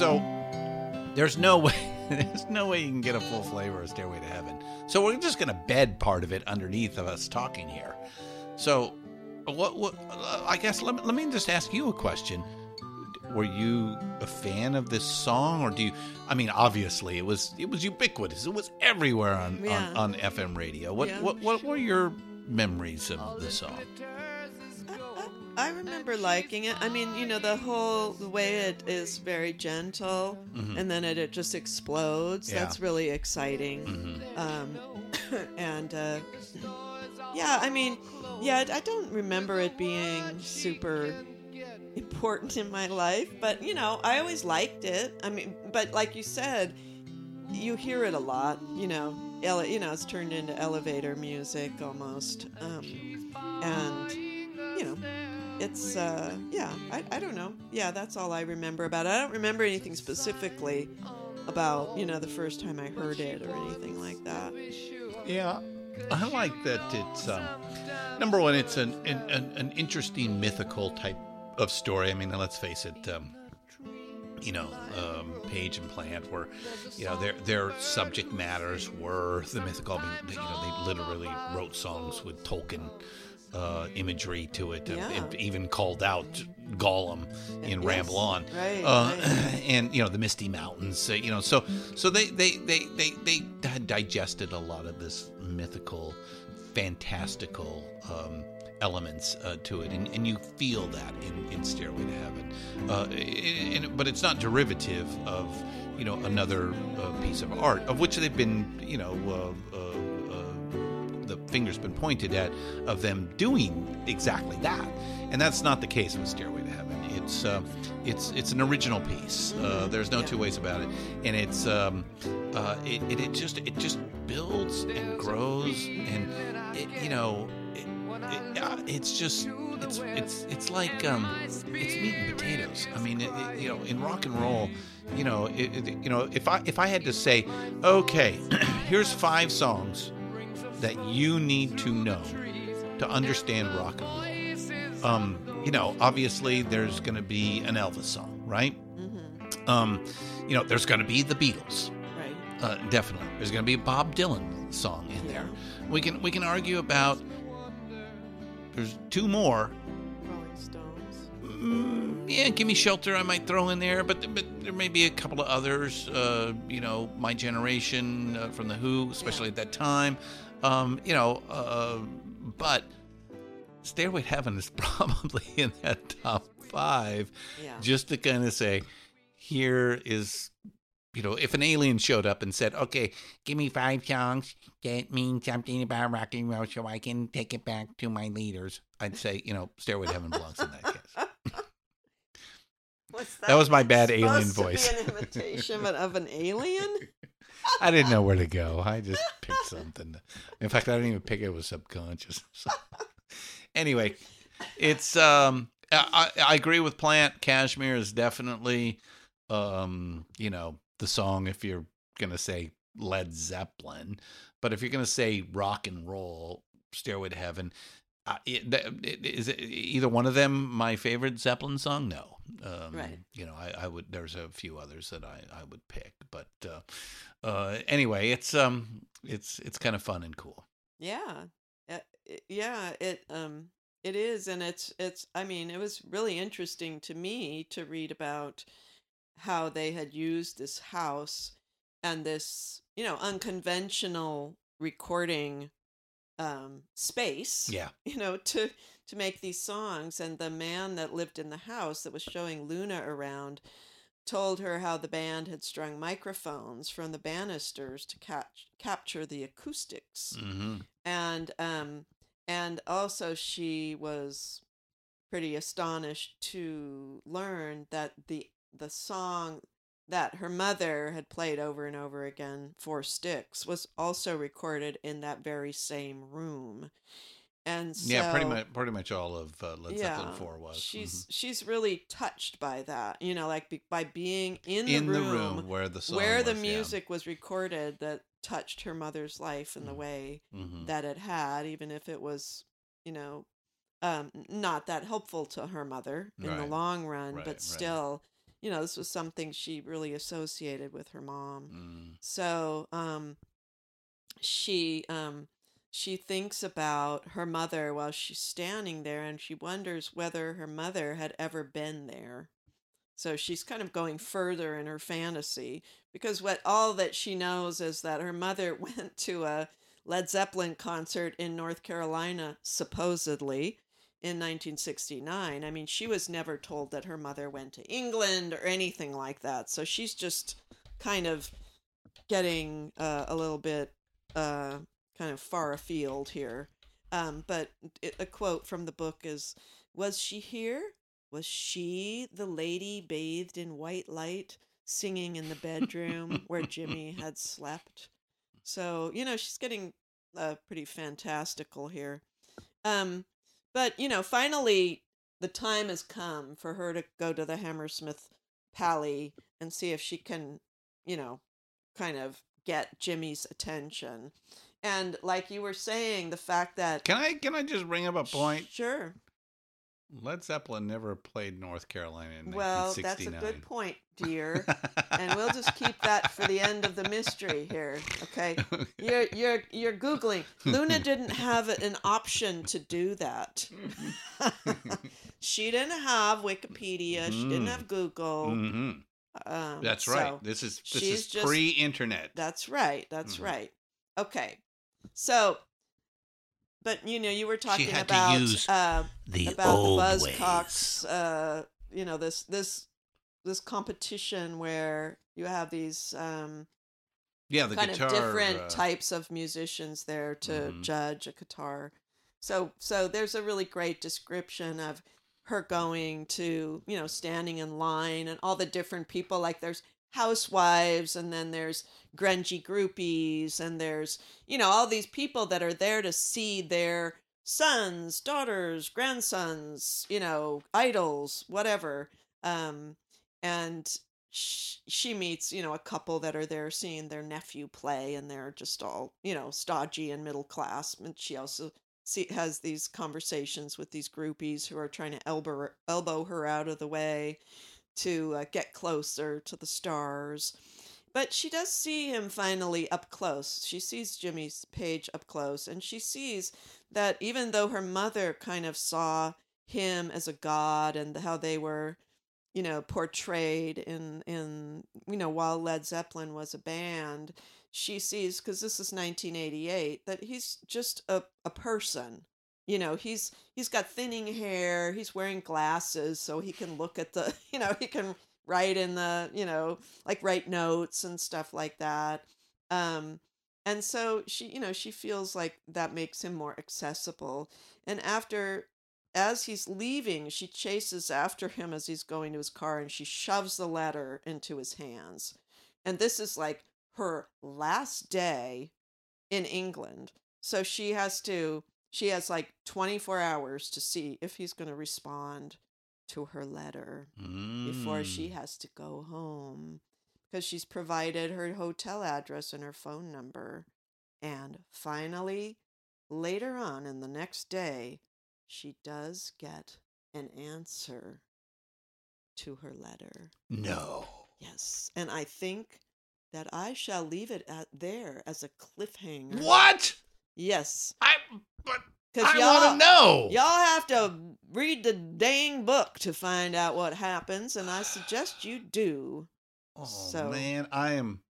So there's no way there's no way you can get a full flavor of Stairway to Heaven. So we're just gonna bed part of it underneath of us talking here. So what what I guess let me, let me just ask you a question. Were you a fan of this song or do you I mean obviously it was it was ubiquitous. It was everywhere on Yeah. on, on FM radio. What Yeah. what what were your memories of the song? I remember liking it. I mean, you know, the whole the way it is very gentle, Mhm. and then it, it just explodes. Yeah. Mm-hmm. That's really exciting. Um, and uh, yeah, I mean, yeah, I I don't remember it being super important in my life, but you know, I always liked it. I mean, but like you said, you hear it a lot. You know, ele- you know, it's turned into elevator music almost, um, and you know, it's uh, yeah. I, I don't know. Yeah, that's all I remember about it. I don't remember anything specifically about you know the first time I heard it or anything like that. Yeah, I like that it's um, number one. It's an, an an interesting mythical type of story. I mean, let's face it. Um, you know, um, Page and Plant were, you know, their their subject matters were the mythical. I mean, you know, they literally wrote songs with Tolkien uh, imagery to it, and- Yeah. and even called out Gollum in Yes, Ramble On, right, uh, right. and you know the Misty Mountains. Uh, you know, so so they they they they they had digested a lot of this mythical, fantastical. Um, elements uh, to it and, and you feel that in, in stairway to heaven uh, and, and- but it's not derivative of you know another uh, piece of art of which they've been you know finger's been pointed at of them doing exactly that. And that's not the case with stairway to heaven. It's uh, it's it's an original piece. Uh, there's no two ways about it. And it's um, uh, it, it, it just it just builds and grows and it, you know it, uh, it's just it's it's it's like um it's meat and potatoes. I mean it, it- you know in rock and roll you know it- you know if i if i had to say okay here's five songs that you need to know to understand rock and roll um you know obviously there's going to be an elvis song right um you know there's going to be the beatles Right. uh, definitely. There's going to be a Bob Dylan song in there. We can we can argue about. There's two more. Rolling Stones. Mm, yeah, give me shelter. I might throw in there, but but there may be a couple of others. Uh, you know, my generation uh, from the Who, especially at that time. Um, you know, uh, but Stairway to Heaven is probably in that top five. Yeah. Just to kind of say, here is you know, if an alien showed up and said, "Okay, give me five songs that mean something about rock and roll, so I can take it back to my leaders," I'd say, you know, "Stairway to Heaven" belongs in that case. What's That was my bad alien voice. An imitation of an alien. I didn't know where to go. I just picked something. In fact, I didn't even pick it. It was subconscious. So- anyway, it's um, I, I agree with Plant. Kashmir is definitely um, you know, the song if you're gonna say Led Zeppelin, but if you're gonna say rock and roll, Stairway to Heaven. Uh, it, it, is it either one of them my favorite Zeppelin song? No. Um, Right. You know, I, I would. There's a few others that I, I would pick, but uh, uh, anyway, it's um, it's it's kind of fun and cool. Yeah. Uh, yeah, it um it is and it's it's I mean, it was really interesting to me to read about how they had used this house and this, you know, unconventional recording um space. Yeah. You know, to to make these songs and the man that lived in the house that was showing Luna around told her how the band had strung microphones from the banisters to catch, capture the acoustics Mm-hmm. and um and also she was pretty astonished to learn that the the song that her mother had played over and over again for sticks was also recorded in that very same room and so yeah, pretty much pretty much all of uh, Led Zeppelin Four was she's Mhm. she's really touched by that you know like be, by being in the In the room, room where the song where the was, yeah. music was recorded that touched her mother's life in the way Mhm. that it had even if it was you know um not that helpful to her mother in the long run Right, but right. still you know this was something she really associated with her mom Mm. so um she um she thinks about her mother while she's standing there and she wonders whether her mother had ever been there so she's kind of going further in her fantasy because what all that she knows is that her mother went to a Led Zeppelin concert in North Carolina supposedly in 1969. I mean, she was never told that her mother went to England or anything like that. So she's just kind of getting uh, a little bit uh, kind of far afield here. Um, but it, a quote from the book is Was she here? Was she the lady bathed in white light singing in the bedroom where Jimmy had slept? So, you know, she's getting uh, pretty fantastical here. Um, but, you know, finally, the time has come for her to go to the Hammersmith Pally and see if she can, you know, kind of get Jimmy's attention. And like you were saying, the fact that Can I can I just bring up a point? Sure. Led Zeppelin never played North Carolina in Well, that's a good point, dear. and we'll just keep that for the end of the mystery here. Okay. You're you're you're googling. Luna didn't have an option to do that. she didn't have Wikipedia. She didn't Mhm. have Google. Mhm. Um, That's so right. This is this is just- pre-internet. That's right. That's Mhm. right. Okay. So, but you know, you were talking about uh, the about old the Buzzcocks. Uh, you know this this this competition where you have these um, Yeah, the kind guitar. of different uh, types of musicians there to Mhm. judge a guitar. So so there's a really great description of her going to, you know, standing in line and all the different people like there's housewives and then there's grungy groupies and there's, you know, all these people that are there to see their sons, daughters, grandsons, you know, idols, whatever. Um and sh- she meets you know a couple that are there seeing their nephew play and they're just all you know stodgy and middle class and she also see, has these conversations with these groupies who are trying to elbow elbow her out of the way to uh, get closer to the stars but she does see him finally up close. She sees jimmy's page up close and she sees that even though her mother kind of saw him as a god and how they were you know portrayed in in you know while Led Zeppelin was a band she sees cuz this is 1988 that he's just a a person you know he's he's got thinning hair he's wearing glasses so he can look at the you know he can write in the you know like write notes and stuff like that um and so she you know she feels like that makes him more accessible and after as he's leaving, she chases after him as he's going to his car and she shoves the letter into his hands. And this is like her last day in England. So she has to, she has like 24 hours to see if he's going to respond to her letter before she Mm. has to go home because she's provided her hotel address and her phone number. And finally, later on in the next day, she does get an answer to her letter. No. Yes. And I think that I shall leave it at there as a cliffhanger. What? Yes. I but Because I y'all wanna know. Y'all have to read the dang book to find out what happens, and I suggest you do. Oh So- man, I am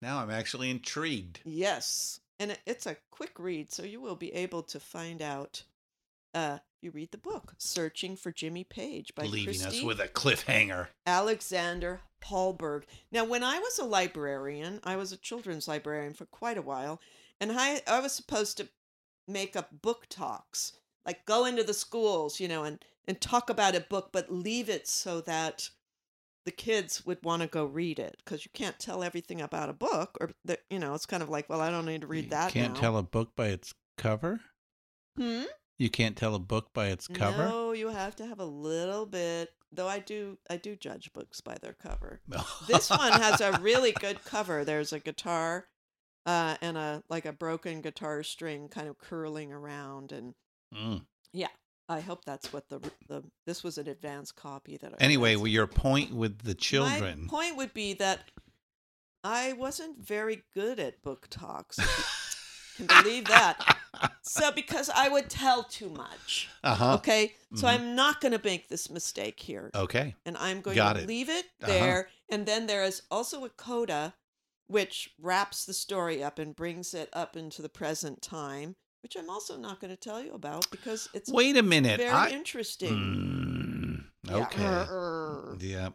now I'm actually intrigued. Yes. And it, it's a quick read, so you will be able to find out uh you read the book Searching for Jimmy Page by Leaving us with a cliffhanger. Alexander Paulberg. Now, when I was a librarian, I was a children's librarian for quite a while, and I, I was supposed to make up book talks, like go into the schools, you know, and, and talk about a book, but leave it so that the kids would want to go read it because you can't tell everything about a book, or that you know, it's kind of like, well, I don't need to read that. You can't now. tell a book by its cover? Hmm? You can't tell a book by its cover? No, you have to have a little bit. Though I do, I do judge books by their cover. this one has a really good cover. There's a guitar, uh, and a like a broken guitar string kind of curling around, and Mm. yeah, I hope that's what the the this was an advanced copy that I. Anyway, well, your point with the children. My point would be that I wasn't very good at book talks. can believe that? So because I would tell too much. Uh-huh. Okay. So Mhm. I'm not going to make this mistake here. Okay. And I'm going Got to it. leave it Uh-huh. there. And then there is also a coda which wraps the story up and brings it up into the present time, which I'm also not going to tell you about because it's Wait a minute. very I- interesting. Mm, Yeah. okay. Yeah.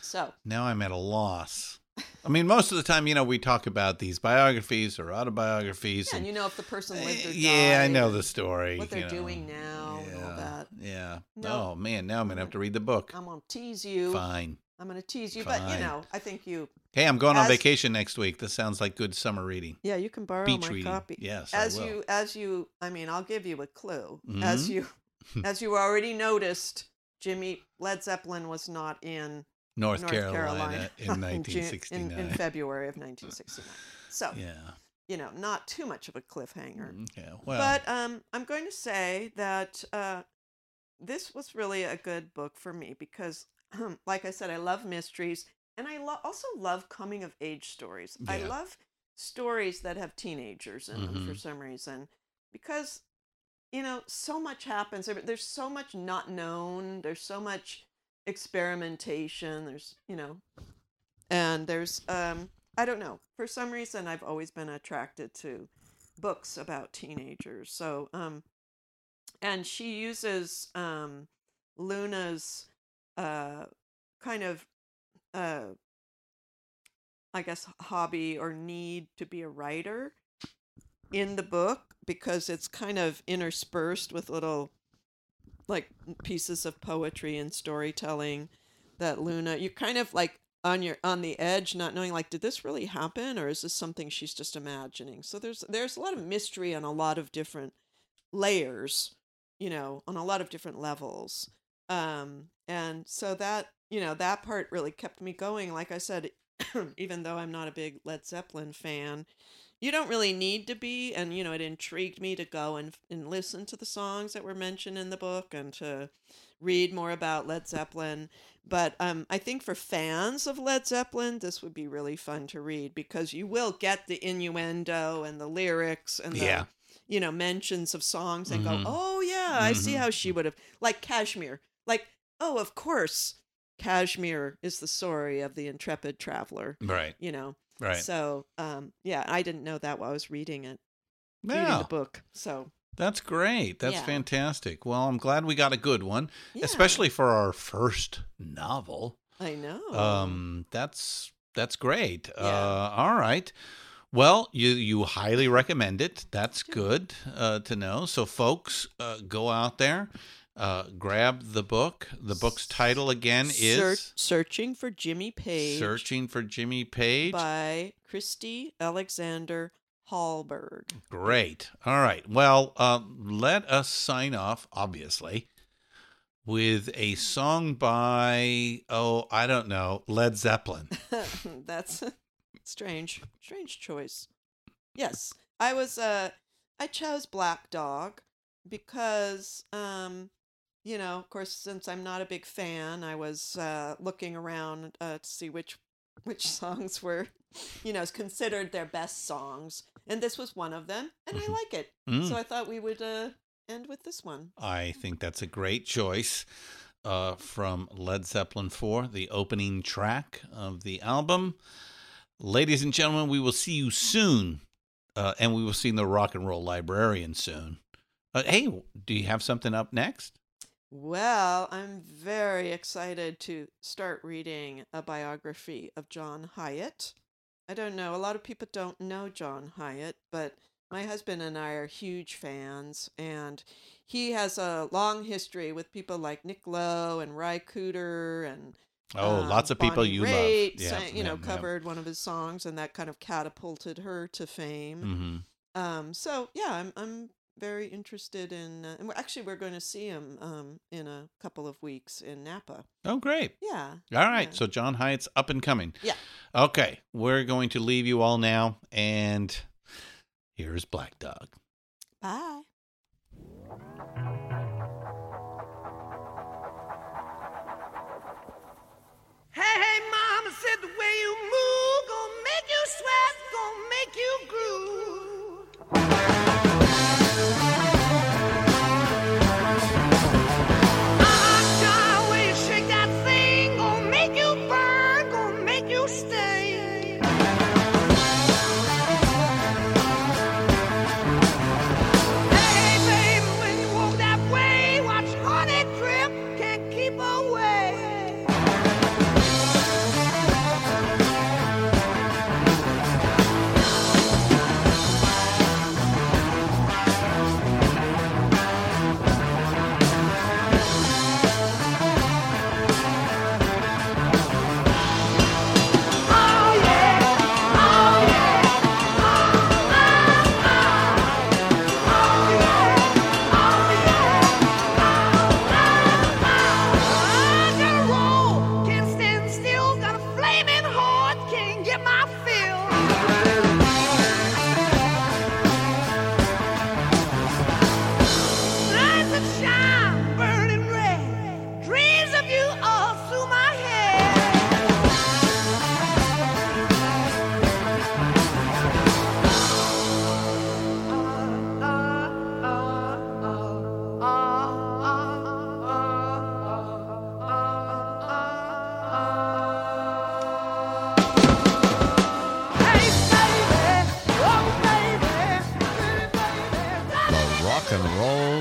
So Now I'm at a loss. I mean, most of the time, you know, we talk about these biographies or autobiographies. Yeah, and and, you know if the person lived or Eh, yeah, I know the story. What they're you know. doing now and all that. Yeah. No. Oh man, now I'm gonna have to read the book. I'm gonna tease you. Fine. I'm gonna tease you, but you know, I think you. Hey, I'm going on vacation next week. This sounds like good summer reading. Yeah, you can borrow Beach my reading. copy. Yes, as you, as you, I mean, I'll give you a clue. As Mhm. you, as you already noticed, Jimmy Led Zeppelin was not in North Carolina in in- 1969. in, February of 1969. So Yeah. you know, not too much of a cliffhanger. Yeah. Well, But um, I'm going to say that uh, this was really a good book for me because, like I said, I love mysteries and I lo- also love coming of age stories. I love stories that have teenagers in them for Mhm. some reason because, you know, so much happens. There's so much not known, there's so much experimentation, there's, you know, and there's um i don't know for some reason i've always been attracted to books about teenagers so um and she uses um luna's uh kind of uh i guess hobby or need to be a writer in the book because it's kind of interspersed with little like pieces of poetry and storytelling that Luna you're kind of like on your on the edge not knowing like did this really happen or is this something she's just imagining? So there's there's a lot of mystery on a lot of different layers you know on a lot of different levels. Um and so that you know that part really kept me going. Like i said even though i'm not a big led zeppelin fan you don't really need to be and you know it intrigued me to go and and listen to the songs that were mentioned in the book and to read more about led zeppelin but um, i think for fans of led zeppelin this would be really fun to read because you will get the innuendo and the lyrics and the Yeah. you know mentions of songs and Mhm. go oh yeah i see Mhm. how she would have like kashmir like oh of course kashmir is the story of the intrepid traveler Right. you know Right. so um yeah i didn't know that while i was reading it reading the book so That's great. That's Yeah. fantastic. Well, I'm glad we got a good one, Yeah. especially for our first novel. i know Um, that's that's great. Yeah. Uh, all right. Well, you you highly recommend it. That's good uh, to know. So, folks, uh, go out there, uh, grab the book. The book's title again is Search- searching for jimmy page "Searching for Jimmy Page." by christy alexander hallberg Great. All right. Well, uh, let us sign off, obviously, with a song by, oh, I don't know, Led Zeppelin. That's strange. Strange choice. Yes, I was. Uh, I chose Black Dog because, um, you know, of course, since I'm not a big fan, I was uh, looking around uh, to see which which songs were, you know, considered their best songs, and this was one of them, and I like it. Mm. So I thought we would uh, end with this one. I think that's a great choice uh, from Led Zeppelin 4, the opening track of the album. Ladies and gentlemen, we will see you soon, uh, and we will see the Rock and Roll Librarian soon. Uh, hey, do you have something up next? Well, I'm very excited to start reading a biography of John Hiatt. I don't know, a lot of people don't know John Hiatt, but my husband and I are huge fans, and he has a long history with people like Nick Lowe and Ry Cooder and Oh, um, lots of people Bonnie you love. Raitt Yeah, sang- you know, yeah, covered one of his songs, and that kind of catapulted her to fame. Mhm. Um, so yeah, I'm I'm very interested in. Uh, and we're, actually, we're going to see him um, in a couple of weeks in Napa. Oh, great. Yeah. All right. yeah. So John Hiatt's up and coming. Yeah. Okay. We're going to leave you all now. And here's Black Dog. Bye. Hey, hey, mama said the way you move gonna make you sweat, gonna make you groove.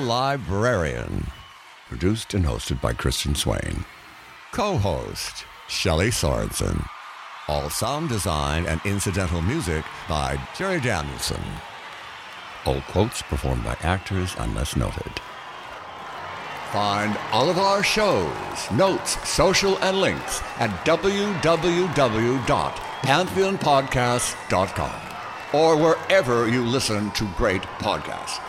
Librarian. Produced and hosted by Christian Swain. Co host Shelley Sorensen. All sound design and incidental music by Jerry Danielson. All quotes performed by actors unless noted. Find all of our shows, notes, social, and links at www.pantheonpodcast.com or wherever you listen to great podcasts.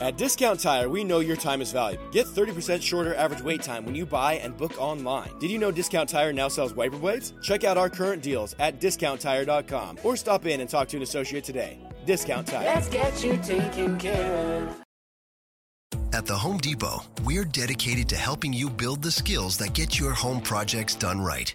At Discount Tire, we know your time is valuable. Get 30% shorter average wait time when you buy and book online. Did you know Discount Tire now sells wiper blades? Check out our current deals at discounttire.com or stop in and talk to an associate today. Discount Tire. Let's get you taken care of. At the Home Depot, we're dedicated to helping you build the skills that get your home projects done right.